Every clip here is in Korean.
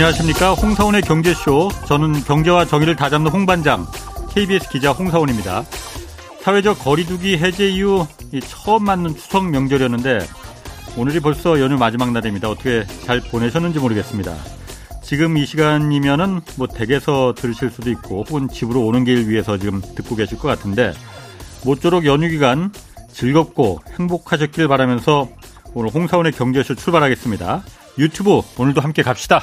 안녕하십니까. 홍사원의 경제쇼. 저는 경제와 정의를 다잡는 홍반장, KBS 기자 홍사원입니다. 사회적 거리두기 해제 이후 처음 맞는 추석 명절이었는데 오늘이 벌써 연휴 마지막 날입니다. 어떻게 잘 보내셨는지 모르겠습니다. 지금 이 시간이면은 뭐 댁에서 들으실 수도 있고 혹은 집으로 오는 길 위해서 지금 듣고 계실 것 같은데 모쪼록 연휴 기간 즐겁고 행복하셨길 바라면서 오늘 홍사훈의 경제쇼 출발하겠습니다. 유튜브 오늘도 함께 갑시다.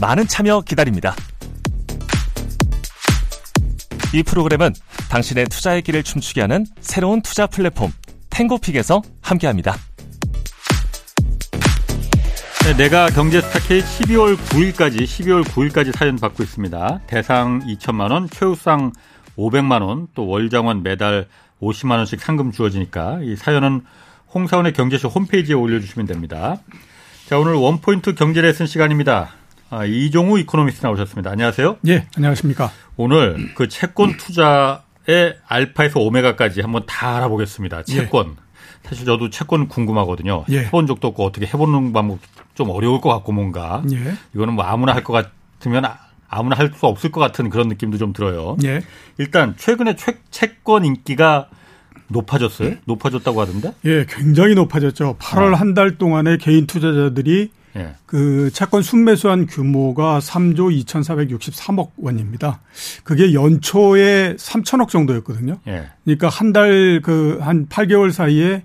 많은 참여 기다립니다. 이 프로그램은 당신의 투자의 길을 춤추게 하는 새로운 투자 플랫폼 탱고픽에서 함께합니다. 네, 내가 경제 스타 K 12월 9일까지 12월 9일까지 사연 받고 있습니다. 대상 2천만 원, 최우상 500만 원, 또 월장원 매달 50만 원씩 상금 주어지니까 이 사연은 홍사훈의 경제쇼 홈페이지에 올려주시면 됩니다. 자 오늘 원포인트 경제 레슨 시간입니다. 아, 이종우 이코노미스트 나오셨습니다. 안녕하세요. 예, 안녕하십니까. 오늘 그 채권 투자의 알파에서 오메가까지 한번 다 알아보겠습니다. 채권. 예. 사실 저도 채권 궁금하거든요. 예. 해본 적도 없고 어떻게 해보는 방법 좀 어려울 것 같고 뭔가. 예. 이거는 뭐 아무나 할 것 같으면 아무나 할 수 없을 것 같은 그런 느낌도 좀 들어요. 예. 일단 최근에 채, 채권 인기가 높아졌어요? 높아졌다고 하던데? 예, 굉장히 높아졌죠. 8월 아. 한달 동안에 개인 투자자들이 예. 그 채권 순매수한 규모가 3조 2,463억 원입니다. 그게 연초에 3천억 정도였거든요. 예. 그러니까 한 달 그 한 8개월 사이에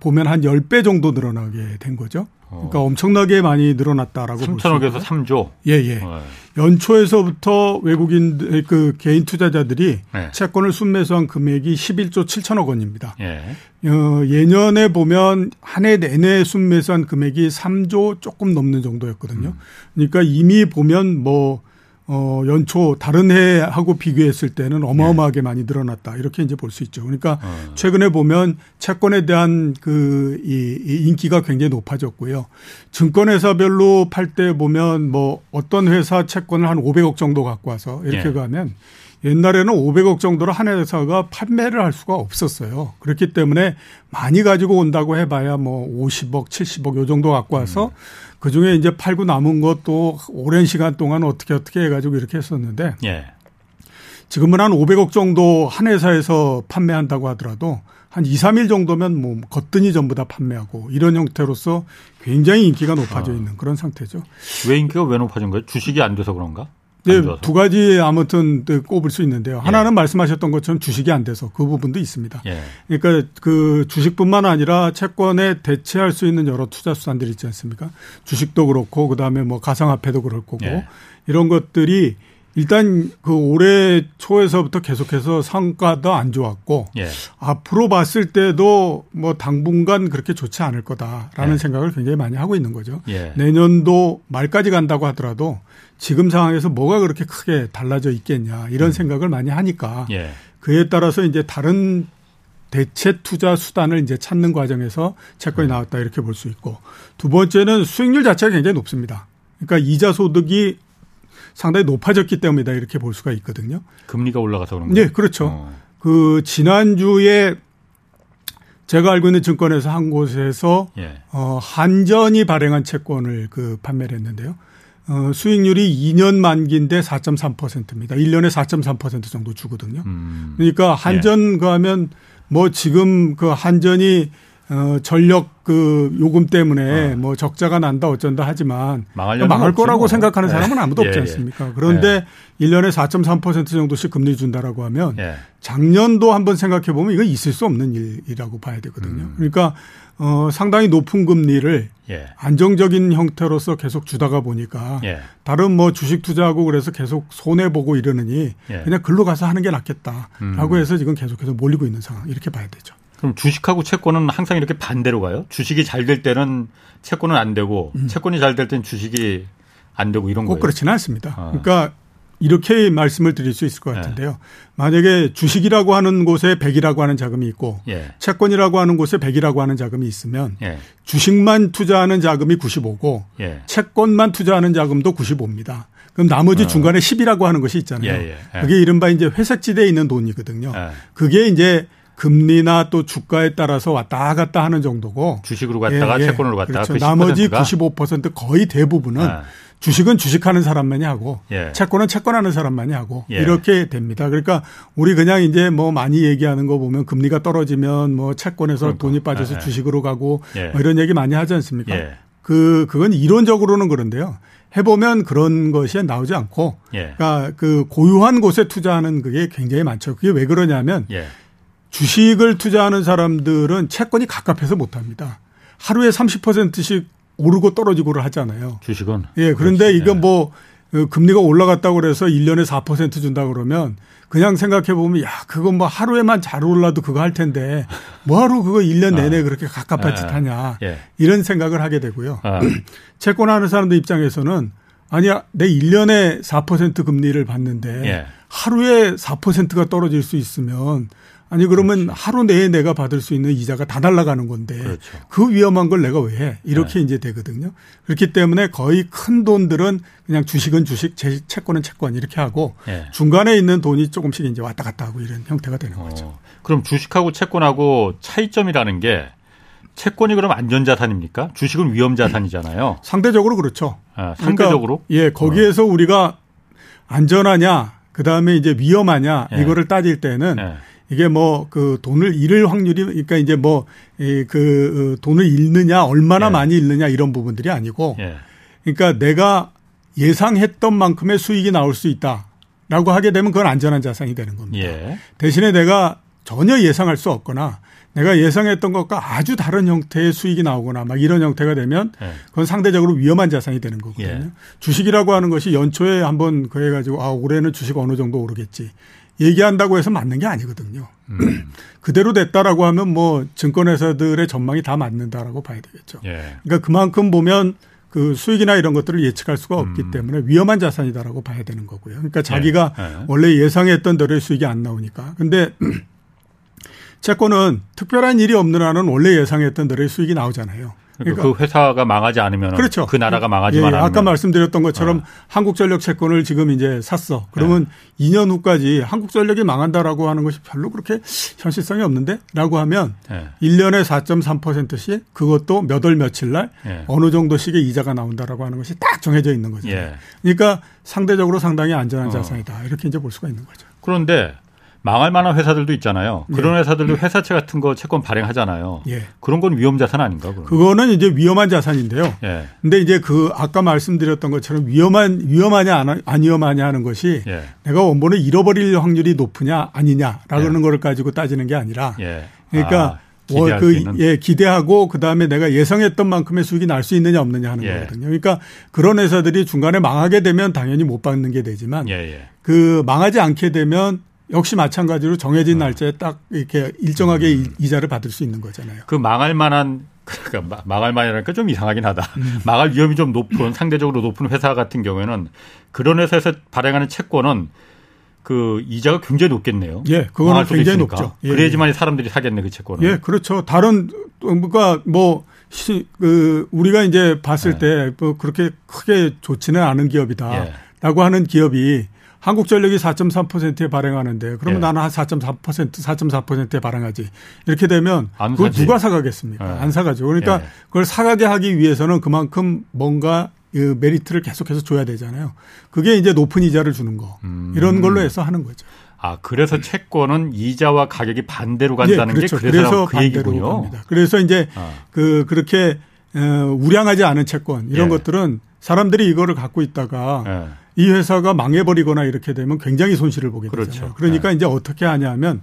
보면 한 10배 정도 늘어나게 된 거죠. 그러니까 엄청나게 많이 늘어났다라고 3천억에서 3조. 예, 예. 네. 연초에서부터 외국인 그 개인 투자자들이 네. 채권을 순매수한 금액이 11조 7천억 원입니다. 예. 어, 예년에 보면 한 해 내내 순매수한 금액이 3조 조금 넘는 정도였거든요. 음. 그러니까 이미 보면 뭐 어, 연초 다른 해하고 비교했을 때는 어마어마하게 네. 많이 늘어났다. 이렇게 이제 볼 수 있죠. 그러니까 어. 최근에 보면 채권에 대한 그, 이, 이 인기가 굉장히 높아졌고요. 증권회사별로 팔 때 보면 뭐 어떤 회사 채권을 한 500억 정도 갖고 와서 이렇게 네. 가면 옛날에는 500억 정도로 한 회사가 판매를 할 수가 없었어요. 그렇기 때문에 많이 가지고 온다고 해봐야 뭐 50억, 70억 요 정도 갖고 와서 음. 그 중에 이제 팔고 남은 것도 오랜 시간 동안 어떻게 어떻게 해가지고 이렇게 했었는데 예. 지금은 한 500억 정도 한 회사에서 판매한다고 하더라도 한 2, 3일 정도면 뭐 거뜬히 전부 다 판매하고 이런 형태로서 굉장히 인기가 높아져 아. 있는 그런 상태죠. 왜 인기가 왜 높아진 거예요? 주식이 안 돼서 그런가? 네, 두 가지 아무튼 꼽을 수 있는데요. 하나는 예. 말씀하셨던 것처럼 주식이 안 돼서 그 부분도 있습니다. 예. 그러니까 그 주식뿐만 아니라 채권에 대체할 수 있는 여러 투자 수단들이 있지 않습니까? 주식도 그렇고 그다음에 뭐 가상화폐도 그럴 거고 예. 이런 것들이 일단 그 올해 초에서부터 계속해서 성과도 안 좋았고 예. 앞으로 봤을 때도 뭐 당분간 그렇게 좋지 않을 거다라는 예. 생각을 굉장히 많이 하고 있는 거죠. 예. 내년도 말까지 간다고 하더라도 지금 상황에서 뭐가 그렇게 크게 달라져 있겠냐 이런 음. 생각을 많이 하니까 예. 그에 따라서 이제 다른 대체 투자 수단을 이제 찾는 과정에서 채권이 음. 나왔다 이렇게 볼 수 있고 두 번째는 수익률 자체가 굉장히 높습니다. 그러니까 이자 소득이 상당히 높아졌기 때문이다 이렇게 볼 수가 있거든요. 금리가 올라가서 그런 거예요? 네, 그렇죠. 어. 그 지난주에 제가 알고 있는 증권에서 한 곳에서 예. 어 한전이 발행한 채권을 그 판매를 했는데요. 어 수익률이 2년 만기인데 4.3%입니다. 1년에 4.3% 정도 주거든요. 음. 그러니까 한전 예. 가면 뭐 지금 그 한전이 어, 전력 그 요금 때문에 어. 뭐 적자가 난다 어쩐다 하지만 망할 거라고 뭐. 생각하는 사람은 네. 아무도 없지 예, 예. 않습니까? 그런데 네. 1년에 4.3% 정도씩 금리 준다라고 하면 예. 작년도 한번 생각해 보면 이건 있을 수 없는 일이라고 봐야 되거든요. 음. 그러니까 어, 상당히 높은 금리를 예. 안정적인 형태로서 계속 주다가 보니까 예. 다른 뭐 주식 투자하고 그래서 계속 손해 보고 이러느니 예. 그냥 글로 가서 하는 게 낫겠다라고 음. 해서 지금 계속해서 몰리고 있는 상황 이렇게 봐야 되죠. 그럼 주식하고 채권은 항상 이렇게 반대로 가요? 주식이 잘 될 때는 채권은 안 되고 음. 채권이 잘 될 때는 주식이 안 되고 이런 꼭 거예요? 그렇지는 않습니다. 아. 그러니까 이렇게 말씀을 드릴 수 있을 것 네. 같은데요. 네. 만약에 주식이라고 하는 곳에 100이라고 하는 자금이 있고 예. 채권이라고 하는 곳에 100이라고 하는 자금이 있으면 예. 주식만 투자하는 자금이 95고 예. 채권만 투자하는 자금도 95입니다. 그럼 나머지 어. 중간에 10이라고 하는 것이 있잖아요. 예, 예, 예. 그게 이른바 이제 회색지대에 있는 돈이거든요. 그게 이제 금리나 또 주가에 따라서 왔다 갔다 하는 정도고 주식으로 갔다가 채권으로 갔다가 그렇죠. 그 나머지 95% 거의 대부분은 주식은 주식하는 사람만이 하고 예. 채권은 채권하는 사람만이 하고 예. 이렇게 됩니다. 그러니까 우리 그냥 이제 뭐 많이 얘기하는 거 보면 금리가 떨어지면 뭐 채권에서 그러니까. 돈이 빠져서 예. 주식으로 가고 예. 뭐 이런 얘기 많이 하지 않습니까? 예. 그 그건 이론적으로는 그런데요. 해보면 그런 것이 나오지 않고, 예. 그러니까 그 고유한 곳에 투자하는 그게 굉장히 많죠. 그게 왜 그러냐면 주식을 투자하는 사람들은 채권이 갑갑해서 못합니다. 하루에 30%씩 오르고 떨어지고를 하잖아요. 주식은. 예, 그런데 그렇지. 이건 뭐 어, 금리가 올라갔다고 그래서 1년에 4% 준다 그러면 그냥 생각해 보면 야, 그거 뭐 하루에만 잘 올라도 그거 할 텐데 뭐하러 그거 1년 아. 내내 아. 그렇게 갑갑한 짓 하냐. 예. 이런 생각을 하게 되고요. 아. 채권 하는 사람들 입장에서는 아니야, 내 1년에 4% 금리를 받는데 예. 하루에 4%가 떨어질 수 있으면 아니 그러면 그렇지. 하루 내에 내가 받을 수 있는 이자가 다 날아가는 건데 그렇죠. 그 위험한 걸 내가 왜 해? 이렇게 네. 이제 되거든요. 그렇기 때문에 거의 큰 돈들은 그냥 주식은 주식, 채권은 채권 이렇게 하고 네. 중간에 있는 돈이 조금씩 이제 왔다 갔다 하고 이런 형태가 되는 거죠. 어, 그럼 주식하고 채권하고 차이점이라는 게 채권이 그럼 안전자산입니까? 주식은 위험자산이잖아요. 상대적으로 그렇죠. 아, 상대적으로? 그러니까 예, 거기에서 어. 우리가 안전하냐, 그 다음에 이제 위험하냐 네. 이거를 따질 때는 네. 이게 뭐 그 돈을 잃을 확률이 그러니까 이제 뭐그 어, 돈을 잃느냐 얼마나 예. 많이 잃느냐 이런 부분들이 아니고 예. 그러니까 내가 예상했던 만큼의 수익이 나올 수 있다라고 하게 되면 그건 안전한 자산이 되는 겁니다. 예. 대신에 내가 전혀 예상할 수 없거나 내가 예상했던 것과 아주 다른 형태의 수익이 나오거나 막 이런 형태가 되면 예. 그건 상대적으로 위험한 자산이 되는 거거든요. 예. 주식이라고 하는 것이 연초에 한번 그 해가지고 아 올해는 주식 어느 정도 오르겠지 얘기한다고 해서 맞는 게 아니거든요. 음. 그대로 됐다라고 하면 뭐 증권회사들의 전망이 다 맞는다라고 봐야 되겠죠. 예. 그러니까 그만큼 보면 그 수익이나 이런 것들을 예측할 수가 없기 음. 때문에 위험한 자산이다라고 봐야 되는 거고요. 그러니까 자기가 예. 예. 원래 예상했던 대로의 수익이 안 나오니까. 근데 채권은 특별한 일이 없는 한은 원래 예상했던 대로의 수익이 나오잖아요. 그러니까, 그 회사가 망하지 않으면 그렇죠. 그 나라가 망하지만 예, 않으면 아까 말씀드렸던 것처럼 어. 한국전력 채권을 지금 이제 샀어. 그러면 네. 2년 후까지 한국전력이 망한다라고 하는 것이 별로 그렇게 현실성이 없는데라고 하면 네. 1년에 4.3%씩 그것도 몇 월 며칠 날 네. 어느 정도씩의 이자가 나온다라고 하는 것이 딱 정해져 있는 거죠. 예. 그러니까 상대적으로 상당히 안전한 어. 자산이다. 이렇게 이제 볼 수가 있는 거죠. 그런데 망할 만한 회사들도 있잖아요. 그런 네. 회사들도 회사채 같은 거 채권 발행하잖아요. 예. 그런 건 위험 자산 아닌가? 그러면? 그거는 이제 위험한 자산인데요. 예. 근데 이제 그 아까 말씀드렸던 것처럼 위험한 위험하냐 안, 위험하냐 하는 것이 예. 내가 원본을 잃어버릴 확률이 높으냐 아니냐라는 예. 걸 가지고 따지는 게 아니라 예. 그러니까 아. 뭐 그, 예, 기대하고 그 다음에 내가 예상했던 만큼의 수익이 날 수 있느냐 없느냐 하는 예. 거거든요. 그러니까 그런 회사들이 중간에 망하게 되면 당연히 못 받는 게 되지만 예, 예. 그 망하지 않게 되면 역시 마찬가지로 정해진 어. 날짜에 딱 이렇게 일정하게 음. 이자를 받을 수 있는 거잖아요. 그 망할 만한 그러니까 망할 만이라니까 좀 이상하긴 하다. 음. 망할 위험이 좀 높은 상대적으로 높은 회사 같은 경우에는 그런 회사에서 발행하는 채권은 그 이자가 굉장히 높겠네요. 예, 그거는 굉장히 높죠. 예, 그래야지만 예. 사람들이 사겠네 그 채권은. 예, 그렇죠. 다른 그러니까 뭐 시, 그 우리가 이제 봤을 예. 때뭐 그렇게 크게 좋지는 않은 기업이다라고 예. 하는 기업이 한국전력이 4.3%에 발행하는데 그러면 예. 나는 한 4.4% 4.4%에 발행하지. 이렇게 되면 그걸 누가 사가겠습니까? 예. 안 사가죠. 그러니까 예. 그걸 사가게 하기 위해서는 그만큼 뭔가 그 메리트를 계속해서 줘야 되잖아요. 그게 이제 높은 이자를 주는 거. 음. 이런 걸로 해서 하는 거죠. 아, 그래서 채권은 이자와 가격이 반대로 간다는 예, 그렇죠. 게 그래서, 그래서 그 얘기군요. 갑니다. 그래서 이제 아. 그 그렇게 어, 우량하지 않은 채권 이런 예. 것들은 사람들이 이거를 갖고 있다가 예. 이 회사가 망해버리거나 이렇게 되면 굉장히 손실을 보게 되죠. 그렇죠. 그러니까 네. 이제 어떻게 하냐면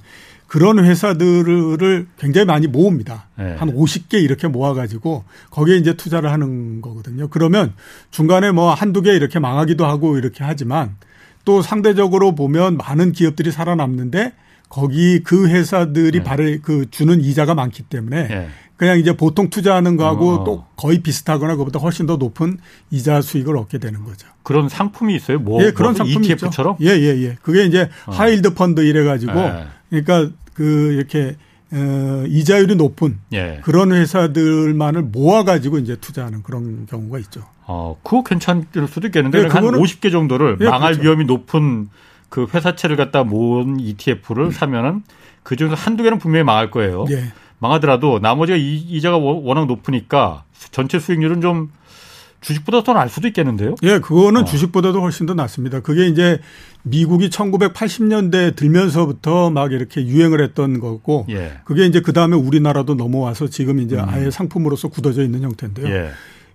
그런 회사들을 굉장히 많이 모읍니다. 네. 한 50개 이렇게 모아가지고 거기에 이제 투자를 하는 거거든요. 그러면 중간에 뭐 한두 개 이렇게 망하기도 하고 이렇게 하지만 또 상대적으로 보면 많은 기업들이 살아남는데 거기 그 회사들이 네. 발을 그 주는 이자가 많기 때문에 네. 그냥 이제 보통 투자하는 거하고 어. 또 거의 비슷하거나 그보다 훨씬 더 높은 이자 수익을 얻게 되는 거죠. 그런 상품이 있어요? 뭐 예, 그런 상품이 ETF처럼? 예, 예, 예. 그게 이제 어. 하이일드 펀드 이래 가지고 네. 그러니까 그 이렇게 어, 이자율이 높은 예. 그런 회사들만을 모아가지고 이제 투자하는 그런 경우가 있죠. 어, 그거 괜찮을 수도 있겠는데 네, 한 50개 정도를 예, 망할 그렇죠. 위험이 높은 그 회사채를 갖다 모은 ETF를 음. 사면은 그 중에서 한두 개는 분명히 망할 거예요. 예. 망하더라도 나머지가 이자가 워낙 높으니까 전체 수익률은 좀 주식보다 더 날 수도 있겠는데요? 예, 그거는 어. 주식보다도 훨씬 더 낫습니다. 그게 이제 미국이 1980년대 들면서부터 막 이렇게 유행을 했던 거고, 예. 그게 이제 그 다음에 우리나라도 넘어와서 지금 이제 음. 아예 상품으로서 굳어져 있는 형태인데요. 예.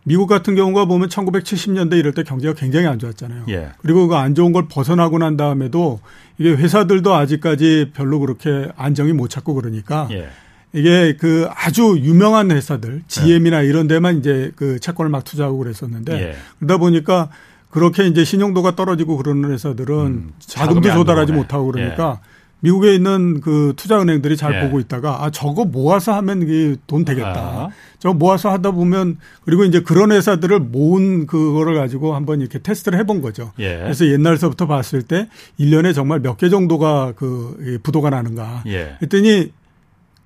미국 같은 경우가 보면 1970년대 이럴 때 경제가 굉장히 안 좋았잖아요. 예. 그리고 그 안 좋은 걸 벗어나고 난 다음에도 이게 회사들도 아직까지 별로 그렇게 안정이 못 찾고 그러니까 예. 이게 그 아주 유명한 회사들 GM이나 네. 이런 데만 이제 그 채권을 막 투자하고 그랬었는데 예. 그러다 보니까 그렇게 이제 신용도가 떨어지고 그러는 회사들은 음, 자금도 조달하지 못하고 그러니까 예. 미국에 있는 그 투자은행들이 잘 예. 보고 있다가 아 저거 모아서 하면 이게 돈 되겠다. 아. 저거 모아서 하다 보면 그리고 이제 그런 회사들을 모은 그거를 가지고 한번 이렇게 테스트를 해본 거죠. 예. 그래서 옛날서부터 봤을 때 1년에 정말 몇 개 정도가 그 부도가 나는가. 예. 그랬더니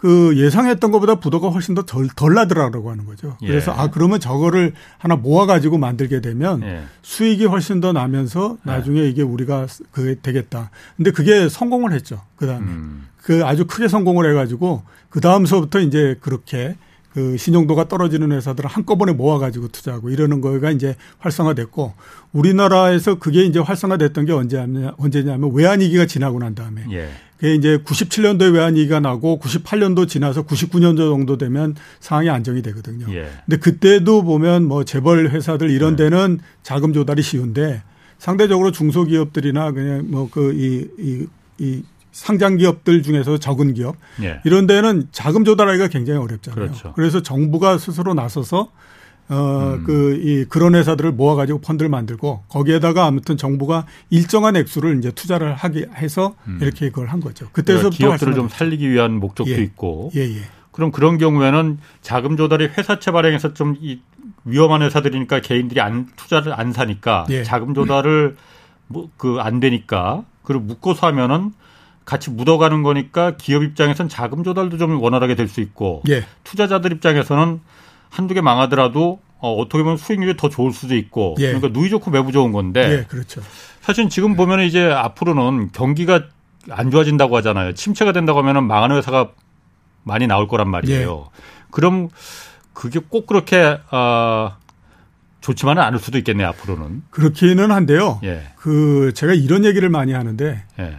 그 예상했던 것보다 부도가 훨씬 더 덜, 덜 나더라고 하는 거죠. 예. 그래서 예. 아, 그러면 저거를 하나 모아 가지고 만들게 되면 예. 수익이 훨씬 더 나면서 예. 나중에 이게 우리가 그게 되겠다. 근데 그게 성공을 했죠. 그 다음에. 음. 그 아주 크게 성공을 해 가지고 그 다음서부터 이제 그렇게 그 신용도가 떨어지는 회사들을 한꺼번에 모아가지고 투자하고 이러는 거가 이제 활성화됐고 우리나라에서 그게 이제 활성화됐던 게 언제냐면 언제냐면 외환위기가 지나고 난 다음에 예. 그게 이제 97년도에 외환위기가 나고 98년도 지나서 99년도 정도 되면 상황이 안정이 되거든요. 예. 근데 그때도 보면 뭐 재벌 회사들 이런 네. 데는 자금 조달이 쉬운데 상대적으로 중소기업들이나 그냥 뭐 그 이 이, 이 상장 기업들 중에서 적은 기업 예. 이런 데는 자금 조달하기가 굉장히 어렵잖아요. 그렇죠. 그래서 정부가 스스로 나서서 어, 음. 그, 이, 그런 회사들을 모아 가지고 펀드를 만들고 거기에다가 아무튼 정부가 일정한 액수를 이제 투자를 하게 해서 음. 이렇게 그걸 한 거죠. 그때서부터 기업들을 좀 살리기 위한 목적도 예. 있고. 예, 예. 그럼 그런 경우에는 자금 조달이 회사채 발행해서 좀 이 위험한 회사들이니까 개인들이 안 투자를 안 사니까 예. 자금 조달을 뭐 그 안 되니까 그리고 묶어서 하면은 같이 묻어가는 거니까 기업 입장에서는 자금 조달도 좀 원활하게 될 수 있고 예. 투자자들 입장에서는 한두 개 망하더라도 어, 어떻게 보면 수익률이 더 좋을 수도 있고 예. 그러니까 누이 좋고 매부 좋은 건데 예, 그렇죠. 사실 지금 보면 이제 앞으로는 경기가 안 좋아진다고 하잖아요. 침체가 된다고 하면은 망하는 회사가 많이 나올 거란 말이에요. 예. 그럼 그게 꼭 그렇게 어, 좋지만은 않을 수도 있겠네요. 앞으로는 그렇기는 한데요. 예. 그 제가 이런 얘기를 많이 하는데 예.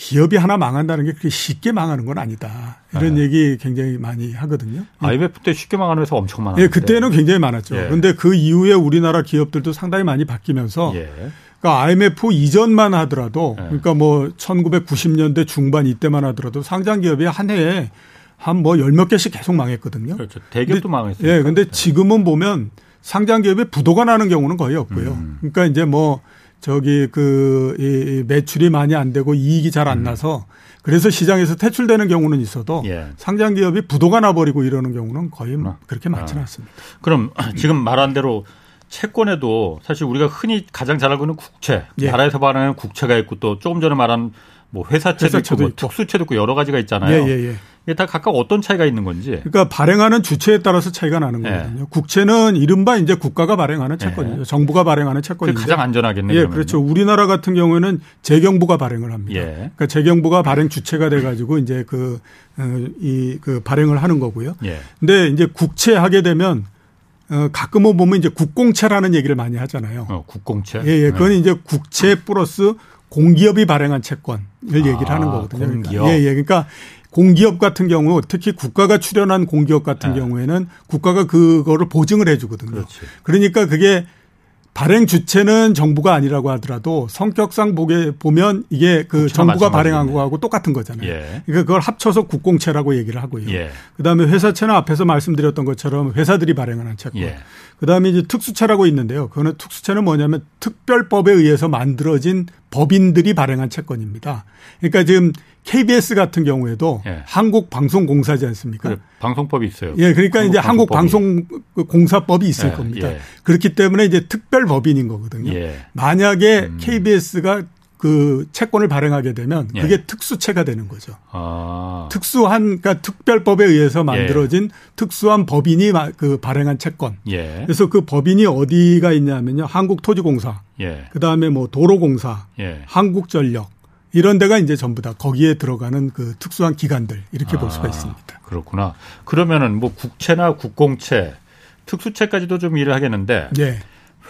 기업이 하나 망한다는 게 그렇게 쉽게 망하는 건 아니다. 이런 네. 얘기 굉장히 많이 하거든요. IMF 때 쉽게 망하는 회사 엄청 많았는데. 예, 그때는 굉장히 많았죠. 예. 그런데 그 이후에 우리나라 기업들도 상당히 많이 바뀌면서 예. 그러니까 IMF 이전만 하더라도 예. 그러니까 뭐 1990년대 중반 이때만 하더라도 상장 기업이 한 해에 한 뭐 열 몇 개씩 계속 망했거든요. 그렇죠. 대기업도 망했어요. 예, 근데 지금은 보면 상장 기업에 부도가 나는 경우는 거의 없고요. 음. 그러니까 이제 뭐 저기 그 이 매출이 많이 안 되고 이익이 잘안 음. 나서 그래서 시장에서 퇴출되는 경우는 있어도 예. 상장 기업이 부도가 나버리고 이러는 경우는 거의 아. 그렇게 많지는 아. 않습니다. 그럼 지금 말한 대로 채권에도 사실 우리가 흔히 가장 잘 알고 있는 국채, 예. 나라에서 말하는 국채가 있고 또 조금 전에 말한 뭐 회사채도, 회사채도 있고, 뭐 특수채도 있고 여러 가지가 있잖아요. 예, 예, 예. 이게 다 각각 어떤 차이가 있는 건지. 그러니까 발행하는 주체에 따라서 차이가 나는 예. 거거든요. 국채는 이른바 이제 국가가 발행하는 예. 채권이죠. 정부가 발행하는 채권인데 가장 안전하겠네요. 예, 그렇죠. 우리나라 같은 경우에는 재경부가 발행을 합니다. 예. 그러니까 재경부가 발행 주체가 돼 가지고 이제 그 이그 어, 발행을 하는 거고요. 예. 근데 이제 국채 하게 되면 어, 가끔은 보면 이제 국공채라는 얘기를 많이 하잖아요. 어, 국공채? 예, 예. 그건 네. 이제 국채 플러스 공기업이 발행한 채권을 아, 얘기를 하는 거거든요. 그러니까. 공기업. 예, 예. 그러니까 공기업 같은 경우 특히 국가가 출연한 공기업 같은 네. 경우에는 국가가 그거를 보증을 해 주거든요. 그렇지. 그러니까 그게 발행 주체는 정부가 아니라고 하더라도 성격상 보게 보면 이게 그 정부가 발행한 거하고 똑같은 거잖아요. 예. 그러니까 그걸 합쳐서 국공채라고 얘기를 하고요. 예. 그다음에 회사채는 앞에서 말씀드렸던 것처럼 회사들이 발행하는 채권. 예. 그다음에 이제 특수채라고 있는데요. 그거는 특수채는 뭐냐면 특별법에 의해서 만들어진 법인들이 발행한 채권입니다. 그러니까 지금 KBS 같은 경우에도 예. 한국방송공사지 않습니까? 그래, 방송법이 있어요. 예, 그러니까 이제 한국방송공사법이 있을 예, 겁니다. 예. 그렇기 때문에 이제 특별 법인인 거거든요. 예. 만약에 음. KBS가 그 채권을 발행하게 되면 예. 그게 특수채가 되는 거죠. 아. 특수한 그러니까 특별법에 의해서 만들어진 예. 특수한 법인이 그 발행한 채권. 예. 그래서 그 법인이 어디가 있냐면요. 한국토지공사. 예. 그다음에 뭐 도로공사, 예. 한국전력 이런 데가 이제 전부 다 거기에 들어가는 그 특수한 기관들 이렇게 아. 볼 수가 아, 있습니다. 그렇구나. 그러면은 뭐 국채나 국공채, 특수채까지도 좀 일을 하겠는데 예.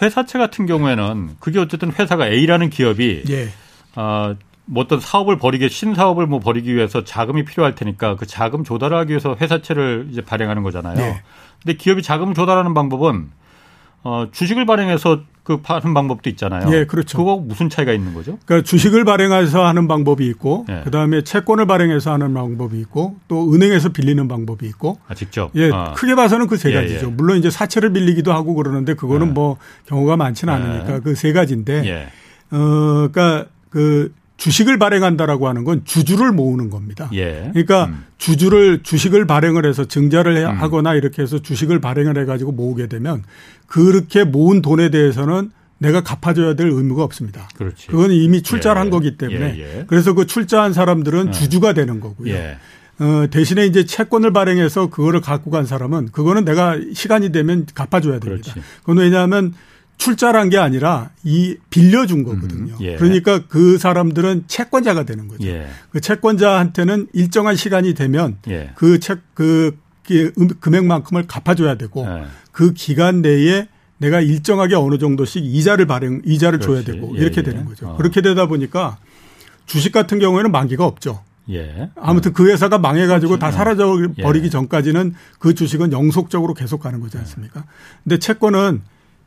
회사채 같은 경우에는 그게 어쨌든 회사가 A라는 기업이 예. 어, 뭐 어떤 사업을 벌이게 신사업을 뭐 벌이기 위해서 자금이 필요할 테니까 그 자금 조달을 하기 위해서 회사채를 이제 발행하는 거잖아요. 네. 근데 기업이 자금 조달하는 방법은 어, 주식을 발행해서 그 하는 방법도 있잖아요. 예, 그렇죠. 그거 무슨 차이가 있는 거죠? 그러니까 주식을 발행해서 하는 방법이 있고, 예. 그 다음에 채권을 발행해서 하는 방법이 있고, 또 은행에서 빌리는 방법이 있고. 아, 직접. 예, 아. 크게 봐서는 그 세 가지죠. 예, 예. 물론 이제 사채를 빌리기도 하고 그러는데 그거는 예. 뭐 경우가 많지는 않으니까 그 세 가지인데, 예. 어, 그러니까 그 주식을 발행한다라고 하는 건 주주를 모으는 겁니다. 예. 그러니까 음. 주주를 주식을 발행을 해서 증자를 음. 하거나 이렇게 해서 주식을 발행을 해가지고 모으게 되면 그렇게 모은 돈에 대해서는 내가 갚아줘야 될 의무가 없습니다. 그렇지. 그건 이미 출자를 예. 한 거기 때문에 예. 예. 그래서 그 출자한 사람들은 예. 주주가 되는 거고요. 예. 어, 대신에 이제 채권을 발행해서 그거를 갖고 간 사람은 그거는 내가 시간이 되면 갚아줘야 됩니다. 그렇지. 그건 왜냐하면 출자란 게 아니라 이 빌려준 거거든요. 음, 예. 그러니까 그 사람들은 채권자가 되는 거죠. 예. 그 채권자한테는 일정한 시간이 되면 예. 그 책, 그, 그 금액만큼을 갚아줘야 되고 예. 그 기간 내에 내가 일정하게 어느 정도씩 이자를 발행, 이자를 그렇지. 줘야 되고 이렇게 예, 예. 되는 거죠. 어. 그렇게 되다 보니까 주식 같은 경우에는 만기가 없죠. 예. 아무튼 그 회사가 망해가지고 다 사라져 버리기 전까지는 그 주식은 영속적으로 계속 가는 거지 않습니까? 근데 채권은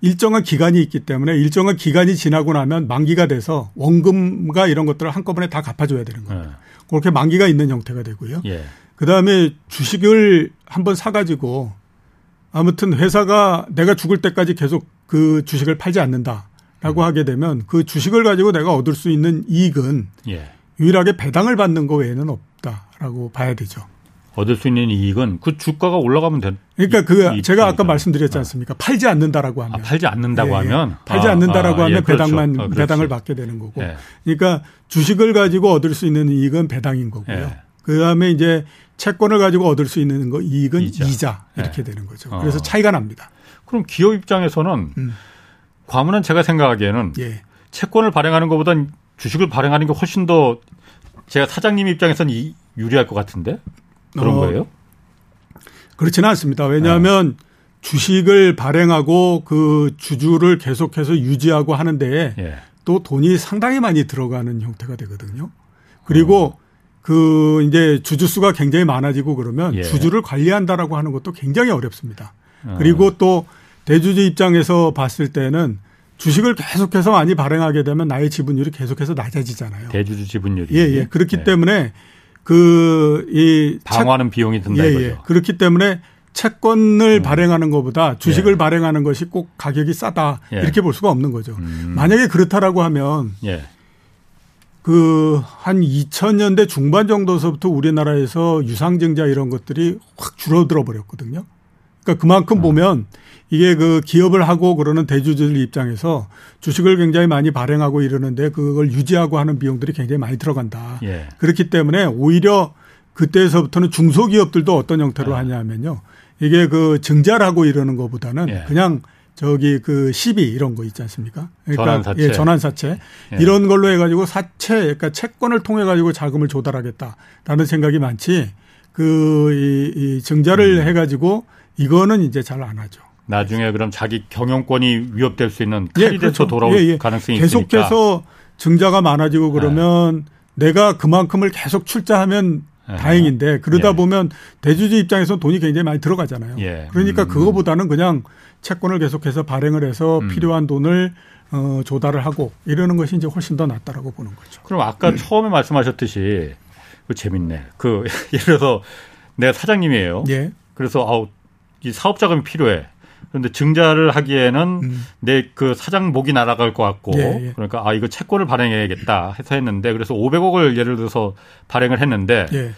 일정한 기간이 있기 때문에 일정한 기간이 지나고 나면 만기가 돼서 원금과 이런 것들을 한꺼번에 다 갚아줘야 되는 거예요. 네. 그렇게 만기가 있는 형태가 되고요. 예. 그 다음에 주식을 한번 사가지고 아무튼 회사가 내가 죽을 때까지 계속 그 주식을 팔지 않는다라고 음. 하게 되면 그 주식을 가지고 내가 얻을 수 있는 이익은 예. 유일하게 배당을 받는 거 외에는 없다라고 봐야 되죠. 얻을 수 있는 이익은 그 주가가 올라가면 된. 그러니까 그 제가 아까 말씀드렸지 않습니까? 팔지 않는다라고 하면. 아, 팔지 않는다고 예, 예. 하면. 팔지 아, 않는다라고 아, 하면 예. 배당만 아, 배당을 받게 되는 거고. 예. 그러니까 주식을 가지고 얻을 수 있는 이익은 배당인 거고요. 예. 그다음에 이제 채권을 가지고 얻을 수 있는 거 이익은 이자, 이자 이렇게 예. 되는 거죠. 그래서 어. 차이가 납니다. 그럼 기업 입장에서는 음. 과문은 제가 생각하기에는 채권을 발행하는 것보단 주식을 발행하는 게 훨씬 더 제가 사장님 입장에서는 유리할 것 같은데 그런 어, 거예요? 그렇지는 않습니다. 왜냐하면 네. 주식을 발행하고 그 주주를 계속해서 유지하고 하는데 예. 또 돈이 상당히 많이 들어가는 형태가 되거든요. 그리고 어. 그 이제 주주 수가 굉장히 많아지고 그러면 예. 주주를 관리한다라고 하는 것도 굉장히 어렵습니다. 어. 그리고 또 대주주 입장에서 봤을 때는 주식을 계속해서 많이 발행하게 되면 나의 지분율이 계속해서 낮아지잖아요. 대주주 지분율이. 예, 예. 그렇기 예. 때문에 그 이 방어하는 비용이 든다 예, 이거죠. 예. 그렇기 때문에 채권을 음. 발행하는 것보다 주식을 예. 발행하는 것이 꼭 가격이 싸다 예. 이렇게 볼 수가 없는 거죠. 음. 만약에 그렇다라고 하면 예. 그한 2000년대 중반 정도서부터 우리나라에서 유상증자 이런 것들이 확 줄어들어 버렸거든요. 그러니까 그만큼 음. 보면 이게 그 기업을 하고 그러는 대주주들 입장에서 주식을 굉장히 많이 발행하고 이러는데 그걸 유지하고 하는 비용들이 굉장히 많이 들어간다. 예. 그렇기 때문에 오히려 그때에서부터는 중소기업들도 어떤 형태로 예. 하냐면요. 이게 그 증자를 하고 이러는 것보다는 예. 그냥 저기 그 시비 이런 거 있지 않습니까? 그러니까 전환사채. 예, 전환사채 예. 이런 걸로 해가지고 사채, 그러니까 채권을 통해 가지고 자금을 조달하겠다라는 생각이 많지. 그이 이 증자를 음. 해가지고 이거는 이제 잘 안 하죠. 나중에 그럼 자기 경영권이 위협될 수 있는 칼이 예, 그렇죠. 돌아올 예, 예. 가능성이 계속해서 있으니까. 계속해서 증자가 많아지고 그러면 네. 내가 그만큼을 계속 출자하면 네. 다행인데 그러다 예. 보면 대주주 입장에서 돈이 굉장히 많이 들어가잖아요. 예. 그러니까 음. 그거보다는 그냥 채권을 계속해서 발행을 해서 음. 필요한 돈을 어, 조달을 하고 이러는 것이 이제 훨씬 더 낫다라고 보는 거죠. 그럼 아까 음. 처음에 말씀하셨듯이 그 재밌네. 그 예를 들어서 내가 사장님이에요. 예. 그래서 아우 이 사업 자금이 필요해. 그런데 증자를 하기에는 음. 내그 사장 목이 날아갈 것 같고 예, 예. 그러니까 아 이거 채권을 발행해야겠다 해서 했는데 그래서 500억을 예를 들어서 발행을 했는데 예.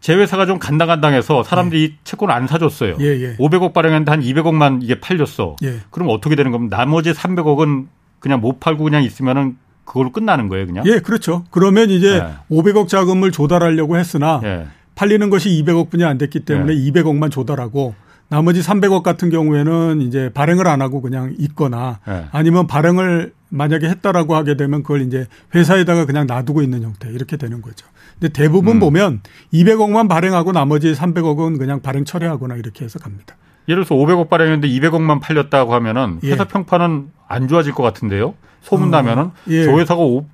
제 회사가 좀 간당간당해서 사람들이 이 채권을 안 사줬어요. 예, 예. 500억 발행했는데 한 200억만 이게 팔렸어. 예. 그럼 어떻게 되는 겁니까? 나머지 300억은 그냥 못 팔고 그냥 있으면은 그걸로 끝나는 거예요, 그냥? 예, 그렇죠. 그러면 이제 네. 500억 자금을 조달하려고 했으나 예. 팔리는 것이 200억뿐이 안 됐기 때문에 예. 200억만 조달하고 나머지 300억 같은 경우에는 이제 발행을 안 하고 그냥 있거나 예. 아니면 발행을 만약에 했다라고 하게 되면 그걸 이제 회사에다가 그냥 놔두고 있는 형태 이렇게 되는 거죠. 근데 대부분 음. 보면 200억만 발행하고 나머지 300억은 그냥 발행 처리하거나 이렇게 해서 갑니다. 예를 들어서 500억 발행했는데 200억만 팔렸다고 하면은 회사 예. 평판은 안 좋아질 것 같은데요. 소문 어, 나면은 예. 저 회사가 오,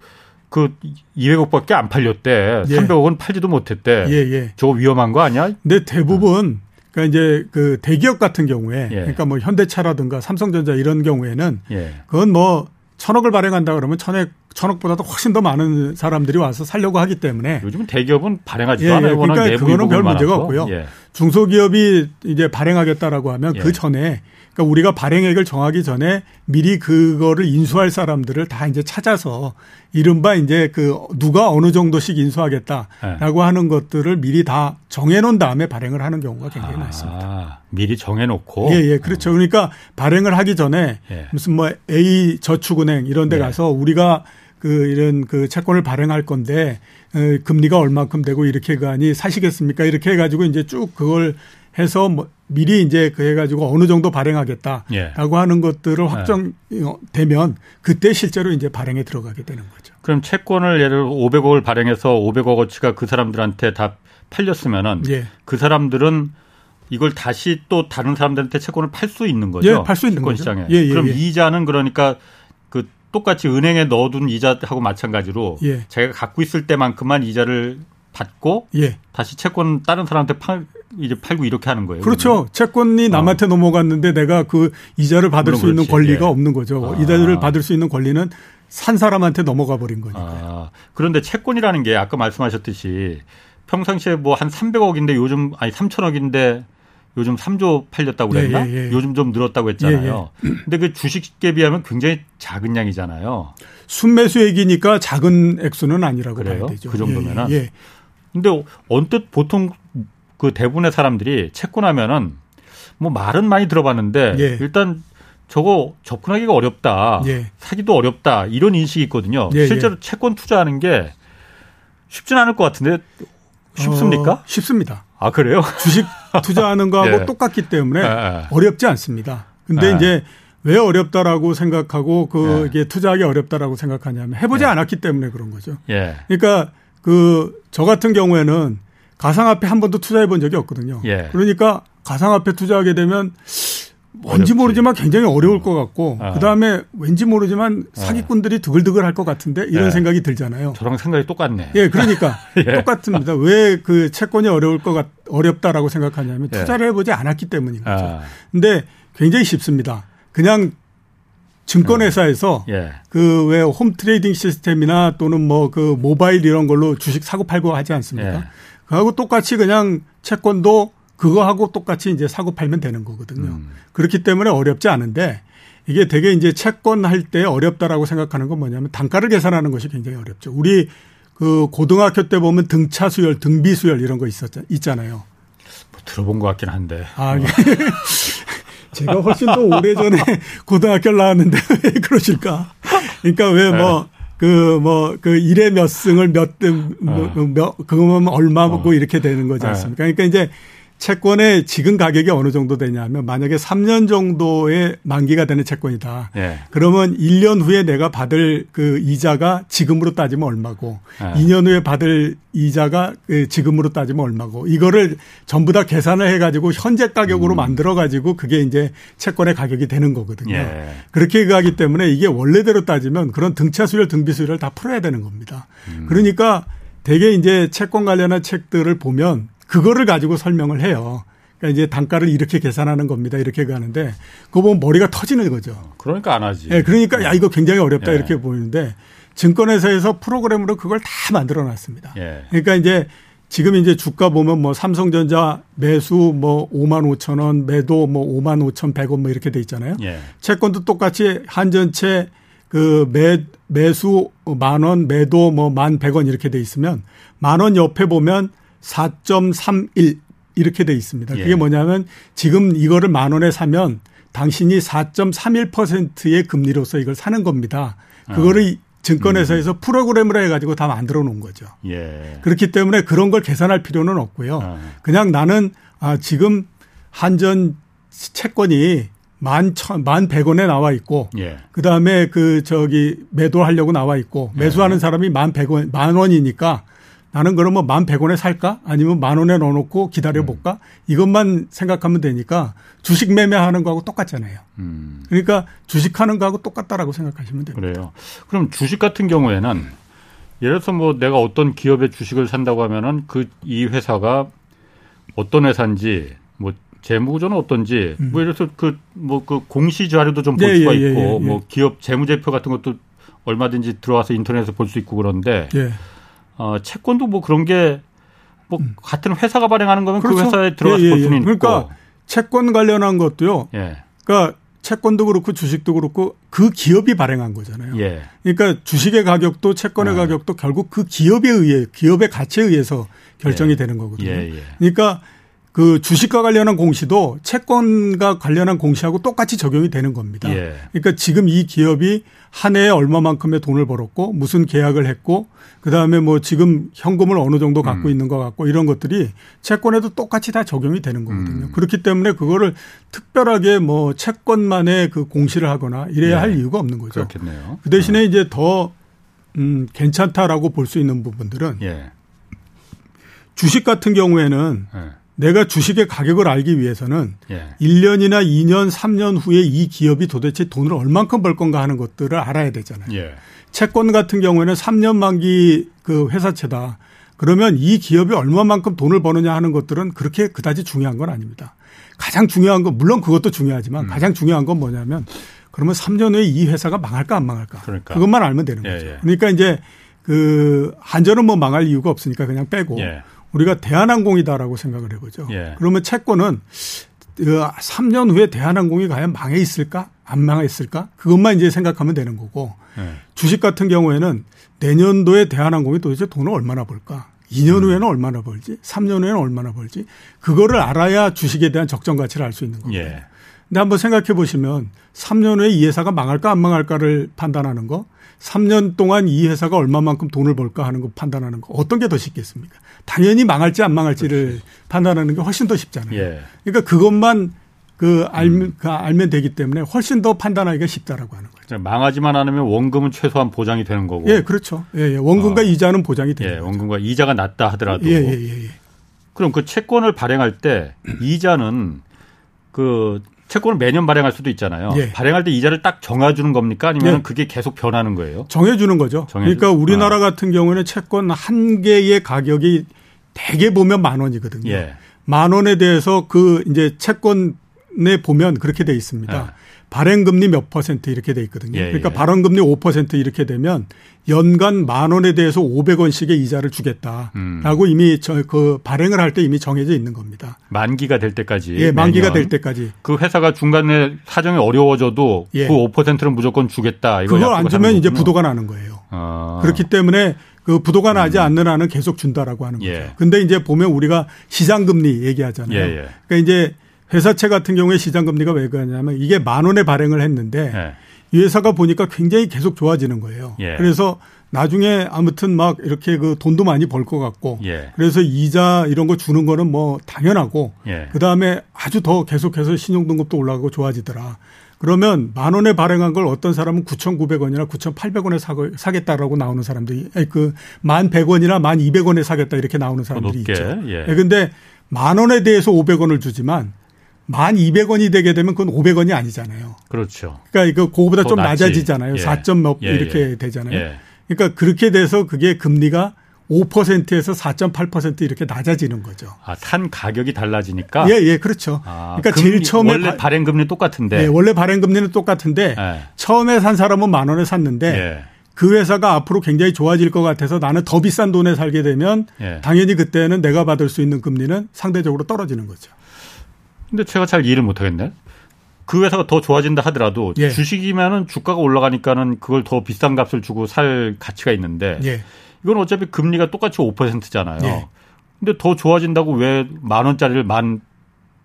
그 200억밖에 안 팔렸대. 예. 300억은 팔지도 못했대. 예, 예. 저거 위험한 거 아니야? 근데 대부분 그러니까 이제 그 대기업 같은 경우에 예. 그러니까 뭐 현대차라든가 삼성전자 이런 경우에는 예. 그건 뭐 천억을 발행한다 그러면 천억 천억보다도 훨씬 더 많은 사람들이 와서 살려고 하기 때문에 요즘은 대기업은 발행하지도 예, 예. 않아요. 그러니까 그거는 별 문제가 없고요. 예. 중소기업이 이제 발행하겠다라고 하면 그 예. 전에 그러니까 우리가 발행액을 정하기 전에 미리 그거를 인수할 사람들을 다 이제 찾아서 이른바 이제 그 누가 어느 정도씩 인수하겠다라고 네. 하는 것들을 미리 다 정해놓은 다음에 발행을 하는 경우가 굉장히 아, 많습니다. 미리 정해놓고. 예, 예, 그렇죠. 그러니까 발행을 하기 전에 예. 무슨 뭐 A 저축은행 이런 데 네. 가서 우리가 그 이런 그 채권을 발행할 건데 어, 금리가 얼마큼 되고 이렇게 가니 사시겠습니까? 이렇게 해가지고 이제 쭉 그걸 해서 뭐 미리 이제 그 해가지고 어느 정도 발행하겠다라고 예. 하는 것들을 확정되면 그때 실제로 이제 발행에 들어가게 되는 거죠. 그럼 채권을 예를 500억을 발행해서 500억 어치가 그 사람들한테 다 팔렸으면은 예. 그 사람들은 이걸 다시 또 다른 사람들한테 채권을 팔 수 있는 거죠. 예, 팔 수 있는 거죠. 시장에. 예, 예, 그럼 예. 이자는 그러니까 그 똑같이 은행에 넣어둔 이자하고 마찬가지로 예. 자기가 갖고 있을 때만큼만 이자를 받고 예. 다시 채권 다른 사람한테 팔 이제 팔고 이렇게 하는 거예요. 그렇죠. 그러면. 채권이 어. 남한테 어. 넘어갔는데 내가 그 이자를 받을 수 있는 권리가 예. 없는 거죠. 아. 이자를 받을 수 있는 권리는 산 사람한테 넘어가 버린 거니까. 아. 그런데 채권이라는 게 아까 말씀하셨듯이 평상시에 뭐 한 300억인데 요즘 아니 3천억인데 요즘 3조 팔렸다고 그랬나? 예, 예, 예. 요즘 좀 늘었다고 했잖아요. 예, 예. 근데 그 주식에 비하면 굉장히 작은 양이잖아요. 순매수액이니까 작은 액수는 아니라고 그래요? 봐야 되죠. 그 정도면은. 예, 근데 언뜻 보통 그 대부분의 사람들이 채권하면은 뭐 말은 많이 들어봤는데 예. 일단 저거 접근하기가 어렵다. 예. 사기도 어렵다. 이런 인식이 있거든요. 예, 예. 실제로 채권 투자하는 게 쉽진 않을 것 같은데 쉽습니까? 어, 쉽습니다. 아, 그래요? 주식 투자하는 거하고 예. 똑같기 때문에 예, 어렵지 않습니다. 근데 이제 왜 어렵다라고 생각하고 그 이게 투자하기 어렵다라고 생각하냐면 해보지 않았기 때문에 그런 거죠. 그러니까 그 저 같은 경우에는 가상화폐 한 번도 투자해 본 적이 없거든요. 예. 그러니까 가상화폐 투자하게 되면 뭔지 모르지만 굉장히 어려울 것 같고 아. 그다음에 왠지 모르지만 아. 사기꾼들이 두글두글 할 것 같은데 이런 예. 생각이 들잖아요. 저랑 생각이 똑같네. 예, 그러니까 예. 똑같습니다. 왜 그 채권이 어려울 것 같, 어렵다라고 생각하냐면 예. 투자를 해보지 않았기 때문인 거죠. 아. 근데 굉장히 쉽습니다. 그냥 증권회사에서 예. 예. 그왜 홈 트레이딩 시스템이나 또는 뭐 그 모바일 이런 걸로 주식 사고 팔고 하지 않습니까? 예. 그하고 똑같이 그냥 채권도 그거하고 똑같이 이제 사고 팔면 되는 거거든요. 음. 그렇기 때문에 어렵지 않은데 이게 되게 이제 채권 할 때 어렵다라고 생각하는 건 뭐냐면 단가를 계산하는 것이 굉장히 어렵죠. 우리 그 고등학교 때 보면 등차 수열, 등비 수열 이런 거 있었 있잖아요. 뭐 들어본 것 같긴 한데. 아, 예. 제가 훨씬 더 오래 전에 고등학교를 나왔는데 왜 그러실까? 그러니까 왜뭐 네. 그, 뭐, 그 일의 몇 승을 몇 등, 뭐, 어. 몇, 그거면 얼마 먹고 어. 이렇게 되는 거지 네. 않습니까? 그러니까 이제 채권의 지금 가격이 어느 정도 되냐면 만약에 3년 정도의 만기가 되는 채권이다. 예. 그러면 1년 후에 내가 받을 그 이자가 지금으로 따지면 얼마고 예. 2년 후에 받을 이자가 그 지금으로 따지면 얼마고 이거를 전부 다 계산을 해 가지고 현재 가격으로 음. 만들어 가지고 그게 이제 채권의 가격이 되는 거거든요. 예. 그렇게 가기 때문에 이게 원래대로 따지면 그런 등차 수율 등비 수율을 다 풀어야 되는 겁니다. 음. 그러니까 대개 이제 채권 관련한 책들을 보면 그거를 가지고 설명을 해요. 그러니까 이제 단가를 이렇게 계산하는 겁니다. 이렇게 가는데 그거 보면 머리가 터지는 거죠. 그러니까 안 하지. 예, 그러니까 야 이거 굉장히 어렵다 예. 이렇게 보이는데 증권회사에서 프로그램으로 그걸 다 만들어 놨습니다. 예. 그러니까 이제 지금 이제 주가 보면 뭐 삼성전자 매수 뭐 5만 5천 원, 매도 뭐 5만 5천 100원 뭐 이렇게 돼 있잖아요. 예. 채권도 똑같이 한전채 그 매, 매수 만 원, 매도 뭐 만 100원 이렇게 돼 있으면 만 원 옆에 보면 4.31 이렇게 돼 있습니다. 그게 예. 뭐냐면 지금 이거를 만 원에 사면 당신이 4.31%의 금리로서 이걸 사는 겁니다. 그거를 어. 증권회사에서 음. 프로그램을 해가지고 다 만들어 놓은 거죠. 예. 그렇기 때문에 그런 걸 계산할 필요는 없고요. 어. 그냥 나는 아, 지금 한전 채권이 만 천, 만 백 원에 나와 있고, 예. 그 다음에 그 저기 매도하려고 나와 있고, 매수하는 예. 사람이 만 백 원, 만 원이니까 나는 그러면 만백 원에 살까? 아니면 만 원에 넣어놓고 기다려볼까? 음. 이것만 생각하면 되니까 주식 매매하는 거하고 똑같잖아요. 음. 그러니까 주식하는 거하고 똑같다라고 생각하시면 됩니다. 그래요. 그럼 주식 같은 경우에는 예를 들어서 뭐 내가 어떤 기업의 주식을 산다고 하면은 그 이 회사가 어떤 회사인지 뭐 재무구조는 어떤지 음. 뭐 예를 들어서 그 뭐그 뭐그 공시 자료도 좀볼 예, 수가 예, 예 있고 예, 예, 뭐 기업 재무제표 같은 것도 얼마든지 들어와서 인터넷에서 볼 수 있고 그런데 예. 어, 채권도 뭐 그런 게뭐 같은 회사가 발행하는 거면 그 그렇죠. 그 회사에 예, 예, 볼 수는 있고. 그러니까 채권 관련한 것도요. 예. 그러니까 채권도 그렇고 주식도 그렇고 그 기업이 발행한 거잖아요. 예. 그러니까 주식의 가격도 채권의 아. 가격도 결국 그 기업에 의해 기업의 가치에 의해서 결정이 예. 되는 거거든요. 예, 예. 그러니까 그 주식과 관련한 공시도 채권과 관련한 공시하고 똑같이 적용이 되는 겁니다. 예. 그러니까 지금 이 기업이 한 해에 얼마만큼의 돈을 벌었고 무슨 계약을 했고 그다음에 뭐 지금 현금을 어느 정도 갖고 음. 있는 것 같고 이런 것들이 채권에도 똑같이 다 적용이 되는 거거든요. 음. 그렇기 때문에 그거를 특별하게 뭐 채권만의 그 공시를 하거나 이래야 예. 할 이유가 없는 거죠. 그렇겠네요. 그 대신에 어. 이제 더 음, 괜찮다라고 볼 수 있는 부분들은 예. 주식 같은 경우에는 예. 내가 주식의 가격을 알기 위해서는 예. 1년이나 2년, 3년 후에 이 기업이 도대체 돈을 얼만큼 벌 건가 하는 것들을 알아야 되잖아요. 예. 채권 같은 경우에는 3년 만기 그 회사채다. 그러면 이 기업이 얼마만큼 돈을 버느냐 하는 것들은 그렇게 그다지 중요한 건 아닙니다. 가장 중요한 건 물론 그것도 중요하지만 음. 가장 중요한 건 뭐냐면 그러면 3년 후에 이 회사가 망할까 안 망할까. 그러니까. 그것만 알면 되는 예, 거죠. 예. 그러니까 이제 그 한전은 뭐 망할 이유가 없으니까 그냥 빼고 예. 우리가 대한항공이다라고 생각을 해보죠. 예. 그러면 채권은 3년 그 후에 대한항공이 과연 망해 있을까? 안 망해 있을까? 그것만 이제 생각하면 되는 거고 예. 주식 같은 경우에는 내년도에 대한항공이 도대체 돈을 얼마나 벌까? 2년 음. 후에는 얼마나 벌지? 3년 후에는 얼마나 벌지? 그거를 알아야 주식에 대한 적정 가치를 알 수 있는 거예요. 예. 근데 한번 생각해 보시면 3년 후에 이 회사가 망할까 안 망할까를 판단하는 거 3년 동안 이 회사가 얼마만큼 돈을 벌까 하는 거 판단하는 거 어떤 게 더 쉽겠습니까? 당연히 망할지 안 망할지를 그렇지. 판단하는 게 훨씬 더 쉽잖아요. 예. 그러니까 그것만 그 알면, 음. 그 알면 되기 때문에 훨씬 더 판단하기가 쉽다라고 하는 거죠. 망하지만 않으면 원금은 최소한 보장이 되는 거고. 예, 그렇죠. 예, 예. 원금과 어. 이자는 보장이 되는 예, 원금과 이자가 낮다 하더라도. 예, 예, 예, 예. 그럼 그 채권을 발행할 때 이자는 그 채권을 매년 발행할 수도 있잖아요. 예. 발행할 때 이자를 딱 정해주는 겁니까? 아니면 예. 그게 계속 변하는 거예요? 정해주는 거죠. 정해주... 그러니까 우리나라 아. 같은 경우는 채권 한 개의 가격이 대개 보면 만 원이거든요. 예. 만 원에 대해서 그 이제 채권에 보면 그렇게 돼 있습니다. 예. 발행금리 몇 퍼센트 이렇게 돼 있거든요. 예, 그러니까 예. 발행금리 5% 이렇게 되면 연간 만 원에 대해서 500원씩의 이자를 주겠다라고 음. 이미 저 그 발행을 할 때 이미 정해져 있는 겁니다. 만기가 될 때까지. 예, 만기가 될 때까지. 그 회사가 중간에 사정이 어려워져도 예. 그 5%는 무조건 주겠다. 그걸 안 주면 이제 부도가 나는 거예요. 아. 그렇기 때문에 그 부도가 나지 음. 않는 한은 계속 준다라고 하는 거죠. 예. 근데 이제 보면 우리가 시장 금리 얘기하잖아요. 예, 예. 그러니까 이제 회사채 같은 경우에 시장 금리가 왜 그러냐면 이게 만 원에 발행을 했는데 예. 이 회사가 보니까 굉장히 계속 좋아지는 거예요. 예. 그래서 나중에 아무튼 막 이렇게 그 돈도 많이 벌 것 같고 예. 그래서 이자 이런 거 주는 거는 뭐 당연하고 예. 그 다음에 아주 더 계속해서 신용 등급도 올라가고 좋아지더라. 그러면 만 원에 발행한 걸 어떤 사람은 9,900원이나 9,800원에 사겠다라고 나오는 사람들이 그만 100원이나 만 200원에 사겠다 이렇게 나오는 사람들이 높게. 있죠. 예. 근데 만 원에 대해서 500원을 주지만 만 200원이 되게 되면 그건 500원이 아니잖아요. 그렇죠. 그러니까 이거 그거보다 좀 낮지. 낮아지잖아요. 예. 4점 몇 예, 이렇게 예. 되잖아요. 예. 그러니까 그렇게 돼서 그게 금리가 5%에서 4.8% 이렇게 낮아지는 거죠. 아, 산 가격이 달라지니까? 예, 예, 그렇죠. 아, 그러니까 제일 처음에 원래 발행 금리 똑같은데. 예, 원래 발행 금리는 똑같은데 예. 처음에 산 사람은 만 원에 샀는데 예. 그 회사가 앞으로 굉장히 좋아질 것 같아서 나는 더 비싼 돈에 살게 되면 예. 당연히 그때는 내가 받을 수 있는 금리는 상대적으로 떨어지는 거죠. 근데 제가 잘 이해를 못 하겠네. 그 회사가 더 좋아진다 하더라도 예. 주식이면은 주가가 올라가니까는 그걸 더 비싼 값을 주고 살 가치가 있는데 예. 이건 어차피 금리가 똑같이 5%잖아요. 예. 근데 더 좋아진다고 왜 만 원짜리를 만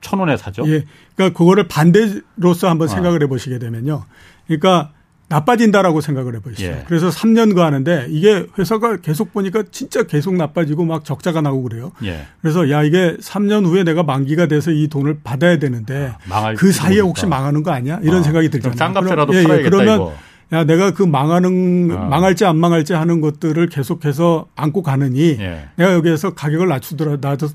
천 원에 사죠? 예. 그러니까 그거를 반대로서 한번 아. 생각을 해 보시게 되면요. 그러니까 나빠진다라고 생각을 해보시죠. 예. 그래서 3년 가 하는데 이게 회사가 계속 보니까 진짜 계속 나빠지고 막 적자가 나고 그래요. 예. 그래서 야 이게 3년 후에 내가 만기가 돼서 이 돈을 받아야 되는데 아, 그 사이에 모르겠다. 혹시 망하는 거 아니야? 이런 아, 생각이 들잖아요. 싼값에라도 예, 팔아야겠다 그러면 이거. 야 내가 그 망하는 어. 망할지 안 망할지 하는 것들을 계속해서 안고 가느니 예. 내가 여기에서 가격을 낮추더라 나도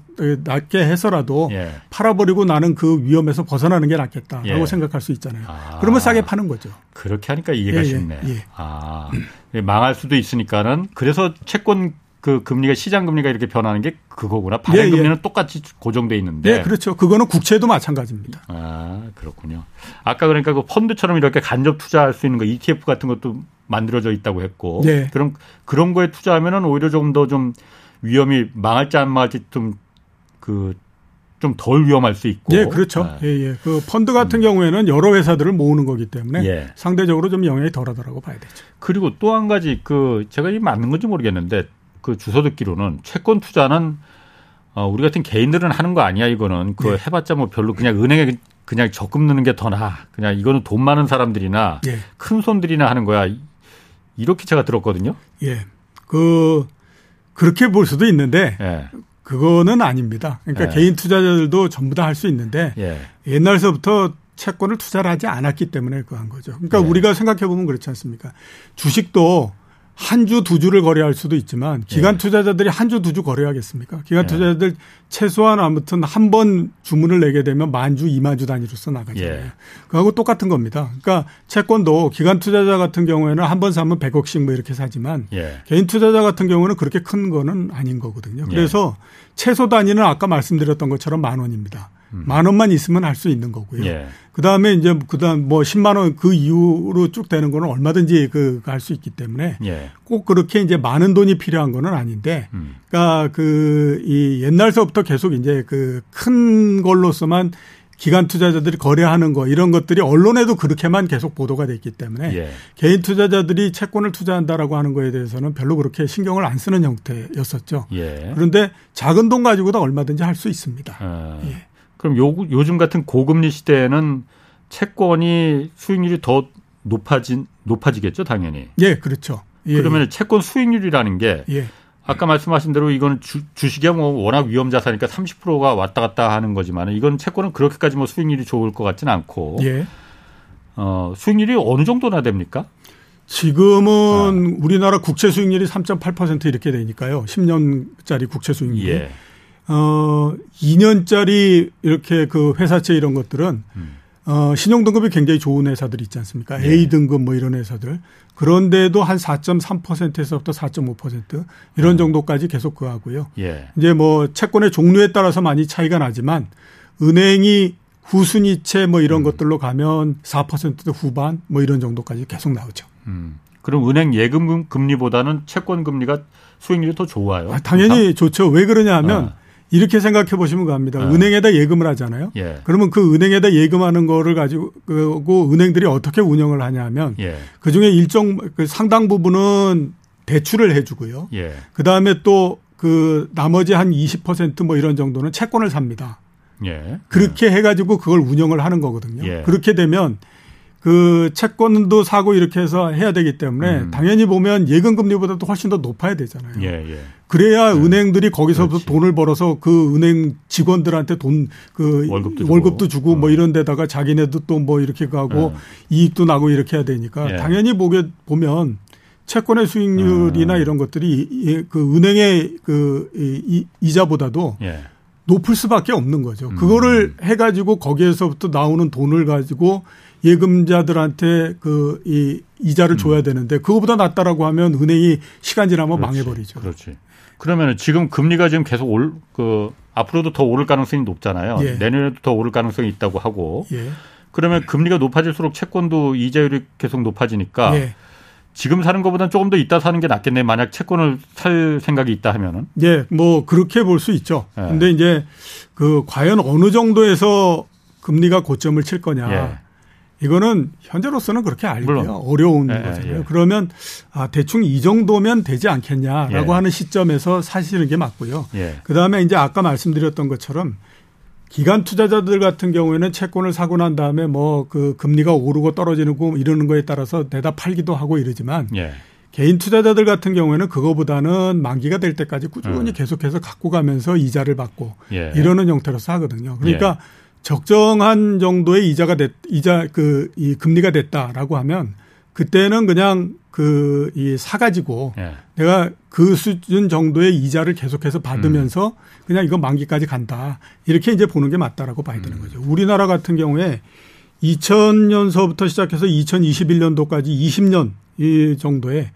낮게 해서라도 예. 팔아버리고 나는 그 위험에서 벗어나는 게 낫겠다라고 예. 생각할 수 있잖아요. 아. 그러면 싸게 파는 거죠. 그렇게 하니까 이해가 예, 예, 쉽네. 예. 아 망할 수도 있으니까는 그래서 채권 그 금리가 시장 금리가 이렇게 변하는 게 그거구나. 발행 예, 금리는 예. 똑같이 고정돼 있는데. 네, 그렇죠. 그거는 국채도 마찬가지입니다. 아, 그렇군요. 아까 그러니까 그 펀드처럼 이렇게 간접 투자할 수 있는 거 ETF 같은 것도 만들어져 있다고 했고. 네. 그럼 그런 거에 투자하면은 오히려 조금 더 좀 위험이 망할지 안 망할지 좀 그 좀 덜 위험할 수 있고. 예, 그렇죠. 아. 예, 예. 그 펀드 같은 음. 경우에는 여러 회사들을 모으는 거기 때문에 예. 상대적으로 좀 영향이 덜하더라고 봐야 되죠. 그리고 또 한 가지 그 제가 이 맞는 건지 모르겠는데 그 주소 듣기로는 채권 투자는 어, 우리 같은 개인들은 하는 거 아니야 이거는 그 네. 해봤자 뭐 별로 그냥 은행에 그냥 적금 넣는 게 더 나아 그냥 이거는 돈 많은 사람들이나 네. 큰 손들이나 하는 거야 이렇게 제가 들었거든요. 예, 그 그렇게 볼 수도 있는데 예. 그거는 아닙니다. 그러니까 예. 개인 투자자들도 전부 다 할 수 있는데 예. 옛날서부터 채권을 투자를 하지 않았기 때문에 그한 거죠. 그러니까 예. 우리가 생각해 보면 그렇지 않습니까? 주식도 한 주, 두 주를 거래할 수도 있지만 예. 투자자들이 한 주, 두 주 거래하겠습니까? 기관 예. 투자자들 최소한 아무튼 한 번 주문을 내게 되면 만 주, 이만 주 단위로서 나가잖아요. 예. 그하고 똑같은 겁니다. 그러니까 채권도 기관 투자자 같은 경우에는 한 번 사면 100억씩 뭐 이렇게 사지만 예. 개인 투자자 같은 경우는 그렇게 큰 거는 아닌 거거든요. 예. 그래서 최소 단위는 아까 말씀드렸던 것처럼 만 원입니다. 음. 만 원만 있으면 할 수 있는 거고요. 예. 그 다음에 이제 그 다음 뭐 10만 원 그 이후로 쭉 되는 거는 얼마든지 그 할 수 있기 때문에 예. 꼭 그렇게 이제 많은 돈이 필요한 거는 아닌데 음. 그러니까 그 이 옛날서부터 계속 이제 그 큰 걸로서만 기관 투자자들이 거래하는 거 이런 것들이 언론에도 그렇게만 계속 보도가 됐기 때문에 예. 개인 투자자들이 채권을 투자한다라고 하는 거에 대해서는 별로 그렇게 신경을 안 쓰는 형태였었죠. 예. 그런데 작은 돈 가지고도 얼마든지 할 수 있습니다. 아. 예. 그럼 요, 요즘 같은 고금리 시대에는 채권이 수익률이 더 높아진 높아지겠죠, 당연히. 예, 그렇죠. 예, 그러면 예. 채권 수익률이라는 게 예. 아까 말씀하신 대로 이거는 주, 주식이야 뭐 워낙 위험 자산이니까 30%가 왔다 갔다 하는 거지만 이건 채권은 그렇게까지 뭐 수익률이 좋을 것 같지는 않고 예. 어, 수익률이 어느 정도나 됩니까? 지금은 아. 우리나라 국채 수익률이 3.8% 이렇게 되니까요. 10년짜리 국채 수익률이. 예. 어, 2년짜리 이렇게 그 회사채 이런 것들은 음. 어, 신용 등급이 굉장히 좋은 회사들 있지 않습니까? 네. A등급 뭐 이런 회사들. 그런데도 한 4.3%에서부터 4.5% 이런 음. 정도까지 계속 그 하고요. 예. 이제 뭐 채권의 종류에 따라서 많이 차이가 나지만 은행이 후순위채 뭐 이런 음. 것들로 가면 4%대 후반 뭐 이런 정도까지 계속 나오죠. 음. 그럼 은행 예금 금리보다는 채권 금리가 수익률이 더 좋아요? 아, 당연히 좋죠. 왜 그러냐 하면 어. 이렇게 생각해 보시면 갑니다. 네. 은행에다 예금을 하잖아요. 예. 그러면 그 은행에다 예금하는 거를 가지고 그 은행들이 어떻게 운영을 하냐면 예. 그 중에 일정 그 상당 부분은 대출을 해주고요. 예. 그 다음에 또 그 나머지 한 20%뭐 이런 정도는 채권을 삽니다. 예. 그렇게 해가지고 그걸 운영을 하는 거거든요. 예. 그렇게 되면 그 채권도 사고 이렇게 해서 해야 되기 때문에 음. 당연히 보면 예금 금리보다도 훨씬 더 높아야 되잖아요. 예, 예. 그래야 네. 은행들이 거기서부터 그렇지. 돈을 벌어서 그 은행 직원들한테 돈 그 월급도, 월급도 주고, 뭐 어. 뭐 이런 데다가 자기네도 또 뭐 이렇게 가고 예. 이익도 나고 이렇게 해야 되니까 예. 당연히 보게 보면 채권의 수익률이나 음. 이런 것들이 그 은행의 그 이자보다도 예. 높을 수밖에 없는 거죠. 음. 그거를 해가지고 거기에서부터 나오는 돈을 가지고 예금자들한테 그 이 이자를 음. 줘야 되는데 그거보다 낫다라고 하면 은행이 시간 지나면 그렇지. 망해버리죠. 그렇지. 그러면 지금 금리가 지금 계속 올 그 앞으로도 더 오를 가능성이 높잖아요. 예. 내년에도 더 오를 가능성이 있다고 하고. 예. 그러면 금리가 높아질수록 채권도 이자율이 계속 높아지니까 예. 지금 사는 것보다는 조금 더 있다 사는 게 낫겠네. 만약 채권을 살 생각이 있다 하면은. 예, 뭐 그렇게 볼 수 있죠. 예. 근데 이제 그 과연 어느 정도에서 금리가 고점을 칠 거냐. 예. 이거는 현재로서는 그렇게 알기가 어려운 예, 거잖아요. 예. 그러면 아 대충 이 정도면 되지 않겠냐라고 예. 하는 시점에서 사실은 게 맞고요. 예. 그다음에 이제 아까 말씀드렸던 것처럼 기관 투자자들 같은 경우에는 채권을 사고 난 다음에 뭐 그 금리가 오르고 떨어지는 거 이러는 거에 따라서 내다 팔기도 하고 이러지만 예. 개인 투자자들 같은 경우에는 그거보다는 만기가 될 때까지 꾸준히 음. 계속해서 갖고 가면서 이자를 받고 예. 이러는 형태로서 하거든요. 그러니까 예. 적정한 정도의 이자가 됐 이자 그 이 금리가 됐다라고 하면 그때는 그냥 그 이 사가지고 예. 내가 그 수준 정도의 이자를 계속해서 받으면서 음. 그냥 이거 만기까지 간다 이렇게 이제 보는 게 맞다라고 봐야 되는 음. 거죠. 우리나라 같은 경우에 2000년서부터 시작해서 2021년도까지 20년 이 정도에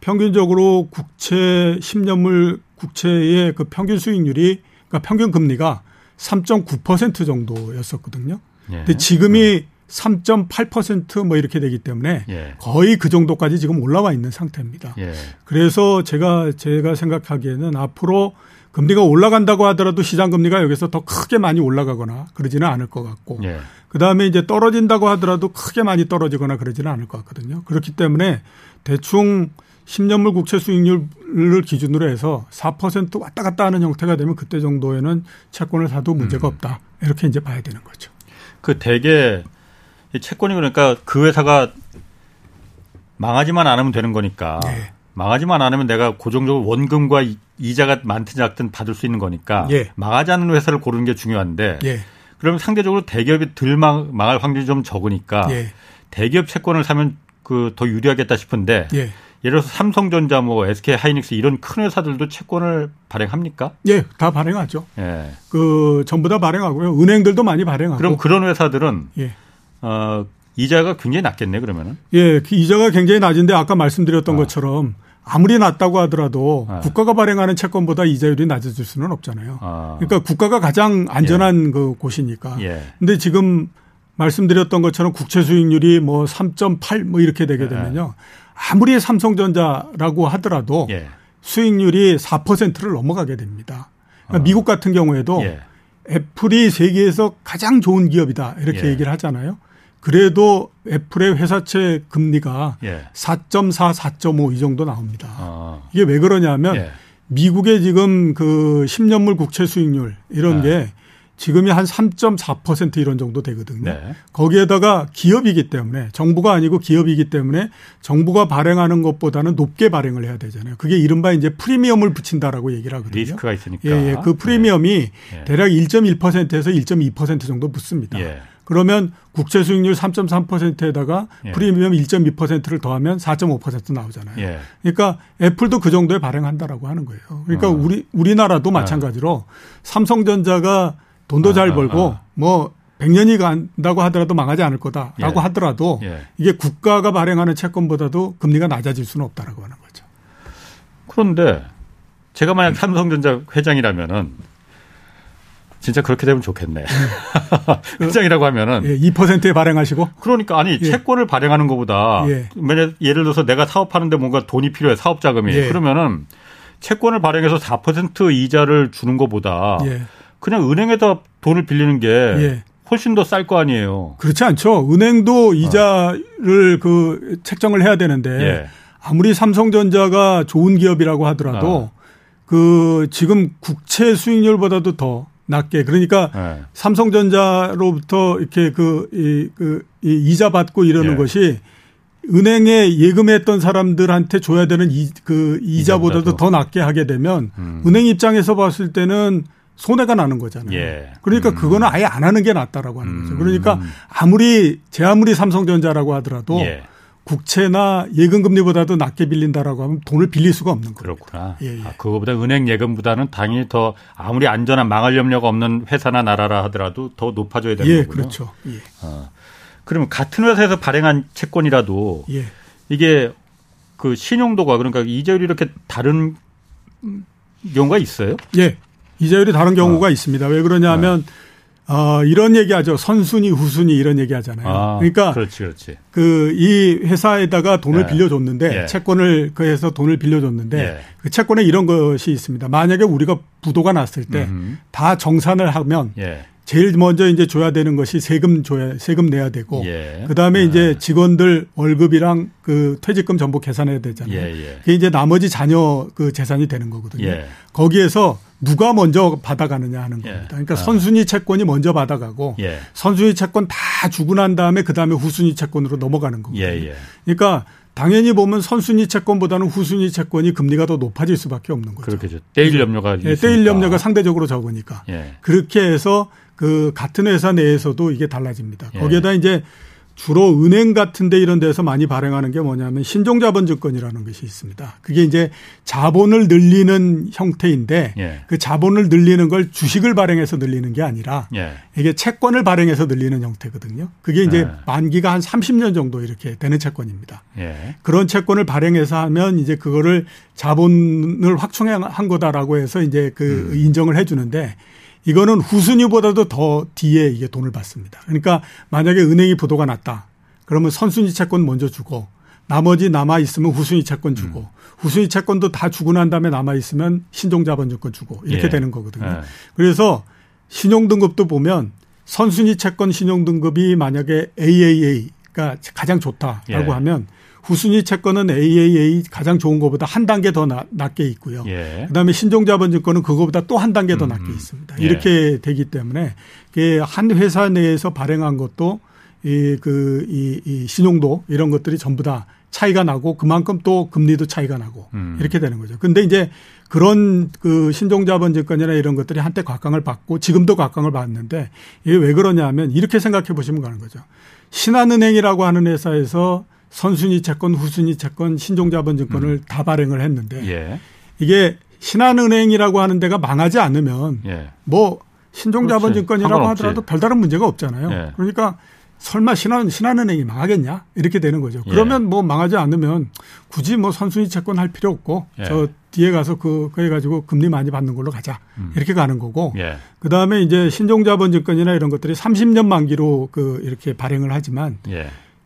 평균적으로 국채 10년물 국채의 그 평균 수익률이 그러니까 평균 금리가 3.9% 정도였었거든요. 예. 근데 지금이 네. 3.8%뭐 이렇게 되기 때문에 예. 거의 그 정도까지 지금 올라와 있는 상태입니다. 예. 그래서 제가 제가 생각하기에는 앞으로 금리가 올라간다고 하더라도 시장 금리가 여기서 더 크게 많이 올라가거나 그러지는 않을 것 같고 예. 그다음에 이제 떨어진다고 하더라도 크게 많이 떨어지거나 그러지는 않을 것 같거든요. 그렇기 때문에 대충 10년물 국채 수익률을 기준으로 해서 4% 왔다 갔다 하는 형태가 되면 그때 정도에는 채권을 사도 문제가 음. 없다. 이렇게 이제 봐야 되는 거죠. 그 대개 채권이 그러니까 그 회사가 망하지만 않으면 되는 거니까 네. 망하지만 않으면 내가 고정적으로 원금과 이자가 많든 작든 받을 수 있는 거니까 예. 망하지 않는 회사를 고르는 게 중요한데 예. 그러면 상대적으로 대기업이 덜 망, 할 확률이 좀 적으니까 예. 대기업 채권을 사면 그 더 유리하겠다 싶은데 예. 예를 들어서 삼성전자 뭐 SK 하이닉스 이런 큰 회사들도 채권을 발행합니까? 예, 다 발행하죠. 예. 그 전부 다 발행하고요. 은행들도 많이 발행하고. 그럼 그런 회사들은 예. 어 이자가 굉장히 낮겠네 그러면은. 예, 그 이자가 굉장히 낮은데 아까 말씀드렸던 아. 것처럼 아무리 낮다고 하더라도 아. 국가가 발행하는 채권보다 이자율이 낮아질 수는 없잖아요. 아. 그러니까 국가가 가장 안전한 예. 그 곳이니까. 예. 근데 지금 말씀드렸던 것처럼 국채 수익률이 뭐 3.8 뭐 이렇게 되게 예. 되면요. 아무리 삼성전자라고 하더라도 예. 수익률이 4%를 넘어가게 됩니다. 그러니까 어. 미국 같은 경우에도 예. 애플이 세계에서 가장 좋은 기업이다 이렇게 예. 얘기를 하잖아요. 그래도 애플의 회사채 금리가 예. 4.4, 4.5 이 정도 나옵니다. 어. 이게 왜 그러냐면 예. 미국의 지금 그 10년물 국채 수익률 이런 네. 게 지금이 한 3.4% 이런 정도 되거든요. 네. 거기에다가 기업이기 때문에 정부가 아니고 기업이기 때문에 정부가 발행하는 것보다는 높게 발행을 해야 되잖아요. 그게 이른바 이제 프리미엄을 붙인다라고 얘기를 하거든요. 리스크가 있으니까. 예, 예. 그 프리미엄이 네. 대략 1.1%에서 1.2% 정도 붙습니다. 예. 그러면 국채 수익률 3.3%에다가 예. 프리미엄 1.2%를 더하면 4.5% 나오잖아요. 예. 그러니까 애플도 그 정도에 발행한다라고 하는 거예요. 그러니까 어. 우리 우리나라도 마찬가지로 삼성전자가 돈도 아, 잘 벌고 아, 아. 뭐 100년이 간다고 하더라도 망하지 않을 거다라고 예. 하더라도 예. 이게 국가가 발행하는 채권보다도 금리가 낮아질 수는 없다라고 하는 거죠. 그런데 제가 만약 삼성전자 회장이라면은 진짜 그렇게 되면 좋겠네. 회장이라고 하면은 예, 2%에 발행하시고 그러니까 아니 예. 채권을 발행하는 것보다 예. 예를 들어서 내가 사업하는데 뭔가 돈이 필요해 사업 자금이 예. 그러면은 채권을 발행해서 4% 이자를 주는 것보다 예. 그냥 은행에다 돈을 빌리는 게 예. 훨씬 더 쌀 거 아니에요. 그렇지 않죠. 은행도 이자를 어. 그 책정을 해야 되는데 예. 아무리 삼성전자가 좋은 기업이라고 하더라도 어. 그 지금 국채 수익률보다도 더 낮게 그러니까 네. 삼성전자로부터 이렇게 그, 이, 그, 이 이자 받고 이러는 예. 것이 은행에 예금했던 사람들한테 줘야 되는 이, 그 이자보다도 더 낮게 하게 되면 음. 은행 입장에서 봤을 때는 손해가 나는 거잖아요. 예. 그러니까 음. 그거는 아예 안 하는 게 낫다라고 하는 거죠. 그러니까 음. 아무리 제 아무리 삼성전자라고 하더라도 예. 국채나 예금 금리보다도 낮게 빌린다라고 하면 돈을 빌릴 수가 없는 거예요. 그렇구나. 예, 예. 아, 그거보다 은행 예금보다는 당연히 더 아무리 안전한 망할 염려가 없는 회사나 나라라 하더라도 더 높아져야 되는 예, 거군요. 그렇죠. 예. 어. 그러면 같은 회사에서 발행한 채권이라도 예. 이게 그 신용도가 그러니까 이자율이 이렇게 다른 경우가 있어요? 예. 이자율이 다른 경우가 어. 있습니다. 왜 그러냐면 네. 어, 이런 얘기하죠. 선순위, 후순위 이런 얘기하잖아요. 아, 그러니까 그렇지, 그렇지. 그 이 회사에다가 돈을 예. 빌려줬는데 예. 채권을 그 해서 돈을 빌려줬는데 예. 그 채권에 이런 것이 있습니다. 만약에 우리가 부도가 났을 때 다 정산을 하면 예. 제일 먼저 이제 줘야 되는 것이 세금 줘야 세금 내야 되고 예. 그다음에 예. 이제 직원들 월급이랑 그 퇴직금 전부 계산해야 되잖아요. 예, 예. 그게 이제 나머지 자녀 그 재산이 되는 거거든요. 예. 거기에서 누가 먼저 받아가느냐 하는 예. 겁니다. 그러니까 아. 선순위 채권이 먼저 받아가고 선순위 채권 다 주고 난 다음에 그다음에 후순위 채권으로 넘어가는 거거든요. 그러니까 당연히 보면 선순위 채권보다는 후순위 채권이 금리가 더 높아질 수밖에 없는 거죠. 그렇겠죠. 떼일 염려가 예, 떼일 염려가 상대적으로 적으니까. 그렇게 해서 그 같은 회사 내에서도 이게 달라집니다. 예. 거기에다 이제 주로 은행 같은데 이런 데서 많이 발행하는 게 뭐냐면 신종자본증권이라는 것이 있습니다. 그게 이제 자본을 늘리는 형태인데 예. 그 자본을 늘리는 걸 주식을 발행해서 늘리는 게 아니라 예. 이게 채권을 발행해서 늘리는 형태거든요. 그게 이제 예. 만기가 한 30년 정도 이렇게 되는 채권입니다. 예. 그런 채권을 발행해서 하면 이제 그거를 자본을 확충한 거다라고 해서 이제 그 음. 인정을 해 주는데 이거는 후순위보다도 더 뒤에 이게 돈을 받습니다. 그러니까 만약에 은행이 부도가 났다. 그러면 선순위 채권 먼저 주고 나머지 남아 있으면 후순위 채권 주고 음. 후순위 채권도 다 주고 난 다음에 남아 있으면 신종자본증권 주고 이렇게 예. 되는 거거든요. 예. 그래서 신용등급도 보면 선순위 채권 신용등급이 만약에 AAA가 가장 좋다라고 예. 하면 후순위 채권은 AAA 가장 좋은 것보다 한 단계 더 나, 낮게 있고요. 예. 그다음에 신종자본증권은 그거보다 또 한 단계 더 음, 낮게 있습니다. 예. 이렇게 되기 때문에 한 회사 내에서 발행한 것도 이 그 이 이 신용도 이런 것들이 전부 다 차이가 나고 그만큼 또 금리도 차이가 나고 음. 이렇게 되는 거죠. 근데 이제 그런 그 신종자본증권이나 이런 것들이 한때 각광을 받고 지금도 각광을 받는데 이게 왜 그러냐면 이렇게 생각해 보시면 가는 거죠. 신한은행이라고 하는 회사에서 선순위 채권, 후순위 채권, 신종자본증권을 음. 다 발행을 했는데 예. 이게 신한은행이라고 하는 데가 망하지 않으면 예. 뭐 신종자본증권이라고 하더라도 별다른 문제가 없잖아요. 예. 그러니까 설마 신한 신한은행이 망하겠냐 이렇게 되는 거죠. 예. 그러면 뭐 망하지 않으면 굳이 뭐 선순위 채권 할 필요 없고 예. 저 뒤에 가서 그 그 해 가지고 금리 많이 받는 걸로 가자 음. 이렇게 가는 거고 예. 그 다음에 이제 신종자본증권이나 이런 것들이 30년 만기로 그 이렇게 발행을 하지만.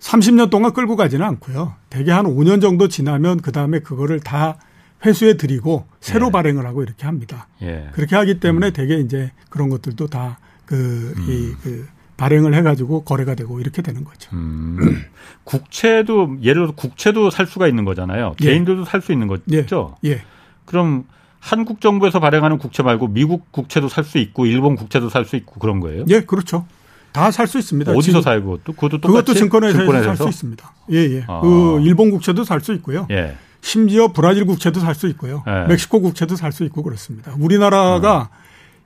30년 동안 끌고 가지는 않고요. 대개 한 5년 정도 지나면 그 다음에 그거를 다 회수해 드리고 새로 예. 발행을 하고 이렇게 합니다. 예. 그렇게 하기 때문에 음. 대개 이제 그런 것들도 다 그, 음. 이, 그 발행을 해가지고 거래가 되고 이렇게 되는 거죠. 음. 국채도 예를 들어 국채도 살 수가 있는 거잖아요. 예. 개인들도 살 수 있는 거죠. 예. 예. 그럼 한국 정부에서 발행하는 국채 말고 미국 국채도 살 수 있고 일본 국채도 살 수 있고 그런 거예요? 예, 그렇죠. 다 살 수 있습니다. 어디서 살고 또 그것도 그것도 증권회사에서 살 수 있습니다. 예, 예. 아. 그 일본 국채도 살 수 있고요. 예. 심지어 브라질 국채도 살 수 있고요. 예. 멕시코 국채도 살 수 있고 그렇습니다. 우리나라가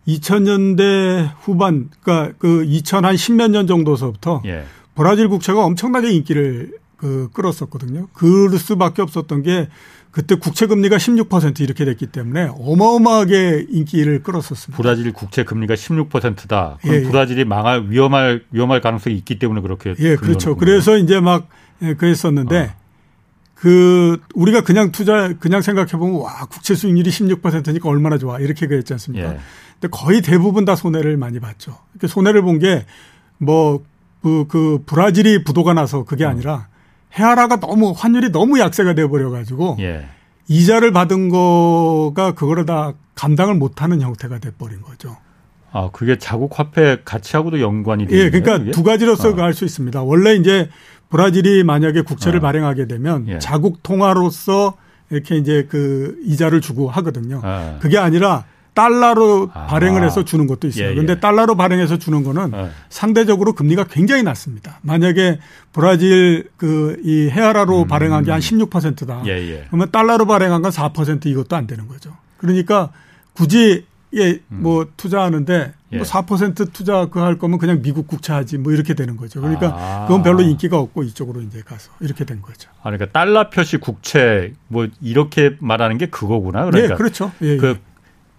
음. 2000년대 후반 그러니까 그 2000한 10몇 년 정도서부터 예. 브라질 국채가 엄청나게 인기를 그 끌었었거든요. 그럴 수밖에 없었던 게 그때 국채 금리가 16% 이렇게 됐기 때문에 어마어마하게 인기를 끌었었습니다. 브라질 국채 금리가 16%다. 그럼 예, 예. 브라질이 망할 위험할 위험할 가능성이 있기 때문에 그렇게 예, 그렇죠. 그래서 이제 막 예, 그랬었는데 어. 그 우리가 그냥 투자 그냥 생각해 보면 와 국채 수익률이 16%니까 얼마나 좋아 이렇게 그랬지 않습니까? 예. 근데 거의 대부분 다 손해를 많이 봤죠. 이렇게 손해를 본 게 뭐그 그 브라질이 부도가 나서 그게 어. 아니라 헤아라가 너무 환율이 너무 약세가 돼 버려 가지고 예. 이자를 받은 거가 그거를 다 감당을 못 하는 형태가 돼 버린 거죠. 아 그게 자국 화폐 가치하고도 연관이 되는 예, 그러니까 그게? 두 가지로서 아. 할수 있습니다. 원래 이제 브라질이 만약에 국채를 아. 발행하게 되면 예. 자국 통화로서 이렇게 이제 그 이자를 주고 하거든요. 아. 그게 아니라 달러로 아. 발행을 해서 주는 것도 있어요. 그런데 예, 예. 달러로 발행해서 주는 거는 예. 상대적으로 금리가 굉장히 낮습니다. 만약에 브라질 그 이 헤아라로 음. 발행한 게 한 16%다. 예, 예. 그러면 달러로 발행한 건 4% 이것도 안 되는 거죠. 그러니까 굳이 예, 뭐 음. 투자하는데 뭐4% 투자 그 할 거면 그냥 미국 국채 하지 뭐 이렇게 되는 거죠. 그러니까 아. 그건 별로 인기가 없고 이쪽으로 이제 가서 이렇게 된 거죠. 아, 그러니까 달러 표시 국채 뭐 이렇게 말하는 게 그거구나. 그러니까 예, 그렇죠. 예, 그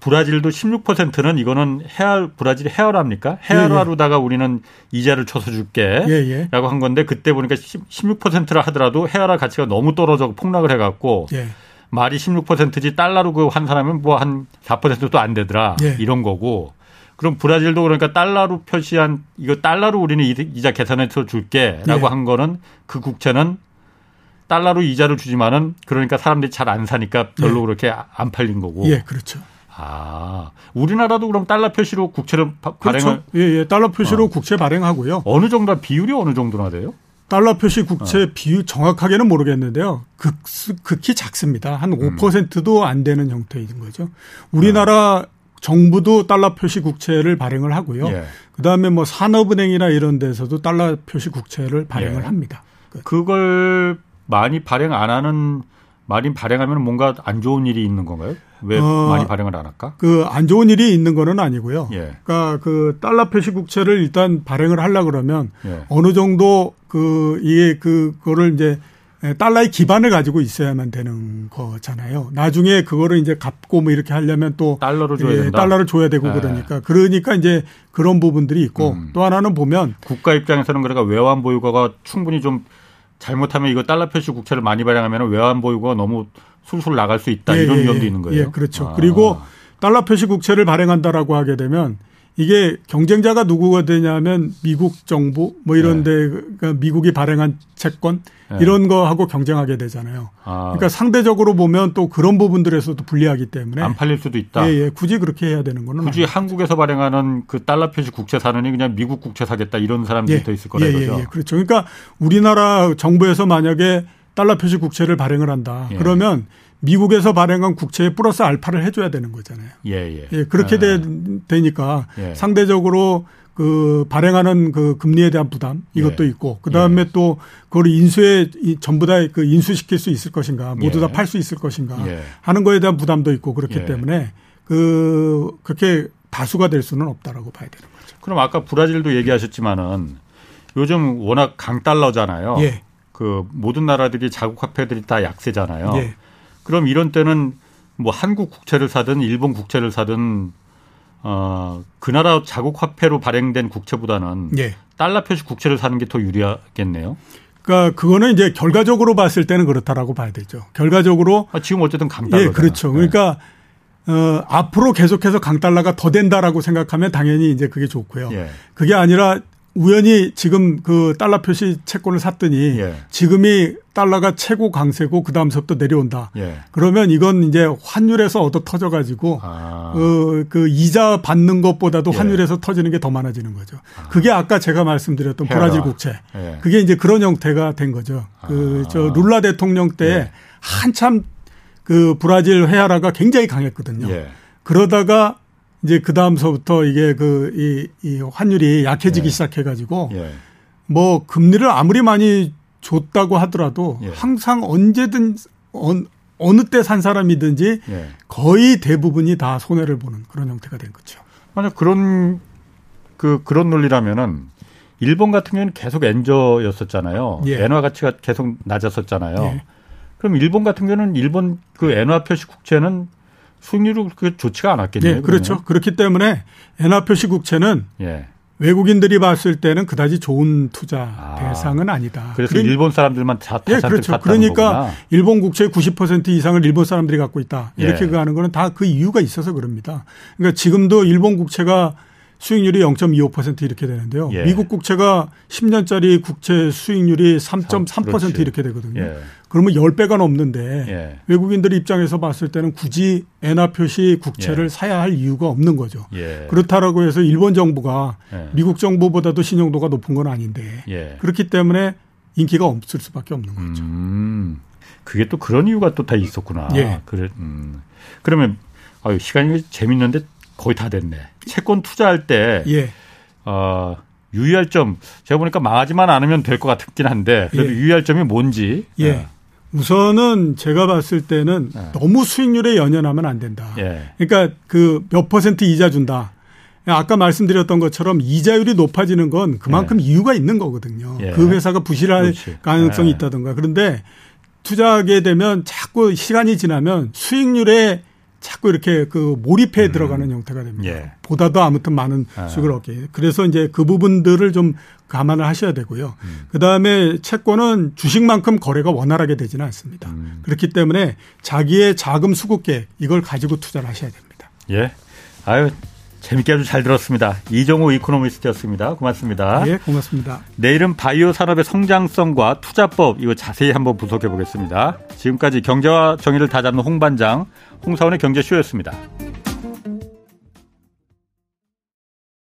브라질도 16%는 이거는 헤알 헤아랍니까? 헤아라로다가 예, 예. 우리는 이자를 쳐서 줄게라고 예, 예. 한 건데 그때 보니까 16%라 하더라도 헤아라 가치가 너무 떨어져 폭락을 해갖고 예. 말이 16%지 달러로 그 환산하면 뭐 한 4%도 안 되더라 예. 이런 거고 그럼 브라질도 그러니까 달러로 표시한 이거 달러로 우리는 이자 계산해서 줄게라고 네. 한 거는 그 국채는 달러로 이자를 주지만은 그러니까 사람들이 잘 안 사니까 별로 네. 그렇게 안 팔린 거고. 예, 그렇죠. 아, 우리나라도 그럼 달러 표시로 국채를 그렇죠. 발행을 예, 예. 달러 표시로 어. 국채 발행하고요. 어느 정도 비율이 어느 정도나 돼요? 달러 표시 국채 어. 비율 정확하게는 모르겠는데요. 극, 극히 작습니다. 한 5%도 음. 안 되는 형태인 거죠. 우리나라 어. 정부도 달러 표시 국채를 발행을 하고요. 예. 그다음에 뭐 산업은행이나 이런 데서도 달러 표시 국채를 발행을 예. 합니다. 그걸 많이 발행 안 하는 많이 발행하면 뭔가 안 좋은 일이 있는 건가요? 왜 어, 많이 발행을 안 할까? 그 안 좋은 일이 있는 거는 아니고요. 예. 그러니까 그 달러 표시 국채를 일단 발행을 하려 그러면 예. 어느 정도 그 이게 그거를 이제 달러의 기반을 가지고 있어야만 되는 거잖아요. 나중에 그거를 이제 갚고 뭐 이렇게 하려면 또 달러를 줘야 된다. 달러를 줘야 되고 네. 그러니까 그러니까 이제 그런 부분들이 있고 음. 또 하나는 보면 국가 입장에서는 그러니까 외환 보유고가 충분히 좀 잘못하면 이거 달러 표시 국채를 많이 발행하면 외환 보유고가 너무 술술 나갈 수 있다 예, 이런 예, 위험도 예, 있는 거예요. 예, 그렇죠. 아. 그리고 달러 표시 국채를 발행한다라고 하게 되면 이게 경쟁자가 누구가 되냐면 미국 정부 뭐 이런데 네. 그러니까 미국이 발행한 채권 네. 이런 거하고 경쟁하게 되잖아요. 아. 그러니까 상대적으로 보면 또 그런 부분들에서도 불리하기 때문에 안 팔릴 수도 있다. 예, 예. 굳이 그렇게 해야 되는 거는 굳이. 한국에서 발행하는 그 달러 표시 국채 사느니 그냥 미국 국채 사겠다 이런 사람들이 예. 더 있을 거라요. 예, 예, 예, 그렇죠. 그러니까 우리나라 정부에서 만약에 달러 표시 국채를 발행을 한다. 예. 그러면 미국에서 발행한 국채에 플러스 알파를 해줘야 되는 거잖아요. 예, 예. 예 그렇게 되, 되니까 예. 상대적으로 그 발행하는 그 금리에 대한 부담 이것도 예. 있고 그 다음에 예. 또 그걸 인수에 전부 다 그 인수시킬 수 있을 것인가 모두 다 팔 수 있을 것인가 하는 거에 대한 부담도 있고 그렇기 때문에 그 그렇게 다수가 될 수는 없다라고 봐야 되는 거죠. 그럼 아까 브라질도 얘기하셨지만은 요즘 워낙 강달러잖아요. 예. 그 모든 나라들이 자국 화폐들이 다 약세잖아요. 예. 그럼 이런 때는 뭐 한국 국채를 사든 일본 국채를 사든 어, 그 나라 자국 화폐로 발행된 국채보다는 예. 달러 표시 국채를 사는 게 더 유리하겠네요. 그러니까 그거는 이제 결과적으로 봤을 때는 그렇다라고 봐야 되죠. 결과적으로 아, 지금 어쨌든 강달러. 예, 그렇죠. 그러니까 네. 어, 앞으로 계속해서 강달러가 더 된다라고 생각하면 당연히 이제 그게 좋고요. 예. 그게 아니라 우연히 지금 그 달러 표시 채권을 샀더니 예. 지금이 달러가 최고 강세고 그 다음서부터 내려온다. 예. 그러면 이건 이제 환율에서 얻어 터져 가지고 아. 어, 그 이자 받는 것보다도 예. 환율에서 터지는 게 더 많아지는 거죠. 아. 그게 아까 제가 말씀드렸던 헤라. 브라질 국채. 예. 그게 이제 그런 형태가 된 거죠. 그저 아. 룰라 대통령 때 예. 한참 그 브라질 헤아라가 굉장히 강했거든요. 예. 그러다가 이제 그 다음서부터 이게 그 이 이 환율이 약해지기 예. 시작해가지고 예. 뭐 금리를 아무리 많이 줬다고 하더라도 예. 항상 언제든 어 느 때 산 사람이든지 예. 거의 대부분이 다 손해를 보는 그런 형태가 된 거죠. 만약 그런 그 그런 논리라면은 일본 같은 경우는 계속 엔저였었잖아요. 예. 엔화 가치가 계속 낮았었잖아요. 예. 그럼 일본 같은 경우는 일본 그 엔화 표시 국채는 수익률이 그렇게 좋지가 않았겠네요. 네, 그렇죠. 그러면. 그렇기 때문에 엔화 표시 국채는 예. 외국인들이 봤을 때는 그다지 좋은 투자 아, 대상은 아니다. 그래서 그러 일본 사람들만 다 예, 그렇죠. 그러니까 거구나. 일본 국채 90% 이상을 일본 사람들이 갖고 있다. 이렇게 예. 하는 거는 다 그 이유가 있어서 그럽니다. 그러니까 지금도 일본 국채가 수익률이 0.25% 이렇게 되는데요. 예. 미국 국채가 10년짜리 국채 수익률이 3.3% 이렇게 되거든요. 예. 그러면 10배가 넘는데 예. 외국인들 입장에서 봤을 때는 굳이 엔화 표시 국채를 예. 사야 할 이유가 없는 거죠. 예. 그렇다라고 해서 일본 정부가 예. 미국 정부보다도 신용도가 높은 건 아닌데 그렇기 때문에 인기가 없을 수밖에 없는 거죠. 음, 그게 또 그런 이유가 또 다 있었구나. 그래, 음. 그러면 아유, 시간이 재밌는데 거의 다 됐네. 채권 투자할 때 예. 어, 유의할 점 제가 보니까 망하지만 않으면 될 것 같긴 한데 그래도 예. 유의할 점이 뭔지. 예. 네. 우선은 제가 봤을 때는 네. 너무 수익률에 연연하면 안 된다. 예. 그러니까 그 몇 퍼센트 이자 준다. 아까 말씀드렸던 것처럼 이자율이 높아지는 건 그만큼 예. 이유가 있는 거거든요. 예. 그 회사가 부실할 그렇지. 가능성이 예. 있다든가. 그런데 투자하게 되면 자꾸 시간이 지나면 수익률에 자꾸 이렇게 그 몰입해 음. 들어가는 형태가 됩니다. 예. 보다도 아무튼 많은 아. 수익을 얻게. 그래서 이제 그 부분들을 좀 감안을 하셔야 되고요. 음. 그 다음에 채권은 주식만큼 거래가 원활하게 되지는 않습니다. 음. 그렇기 때문에 자기의 자금 수급 계획 이걸 가지고 투자를 하셔야 됩니다. 예. 아유 재밌게 아주 잘 들었습니다. 이종호 이코노미스트였습니다. 고맙습니다. 예, 고맙습니다. 내일은 바이오 산업의 성장성과 투자법 이거 자세히 한번 분석해 보겠습니다. 지금까지 경제와 정의를 다잡는 홍반장 홍사원의 경제쇼였습니다.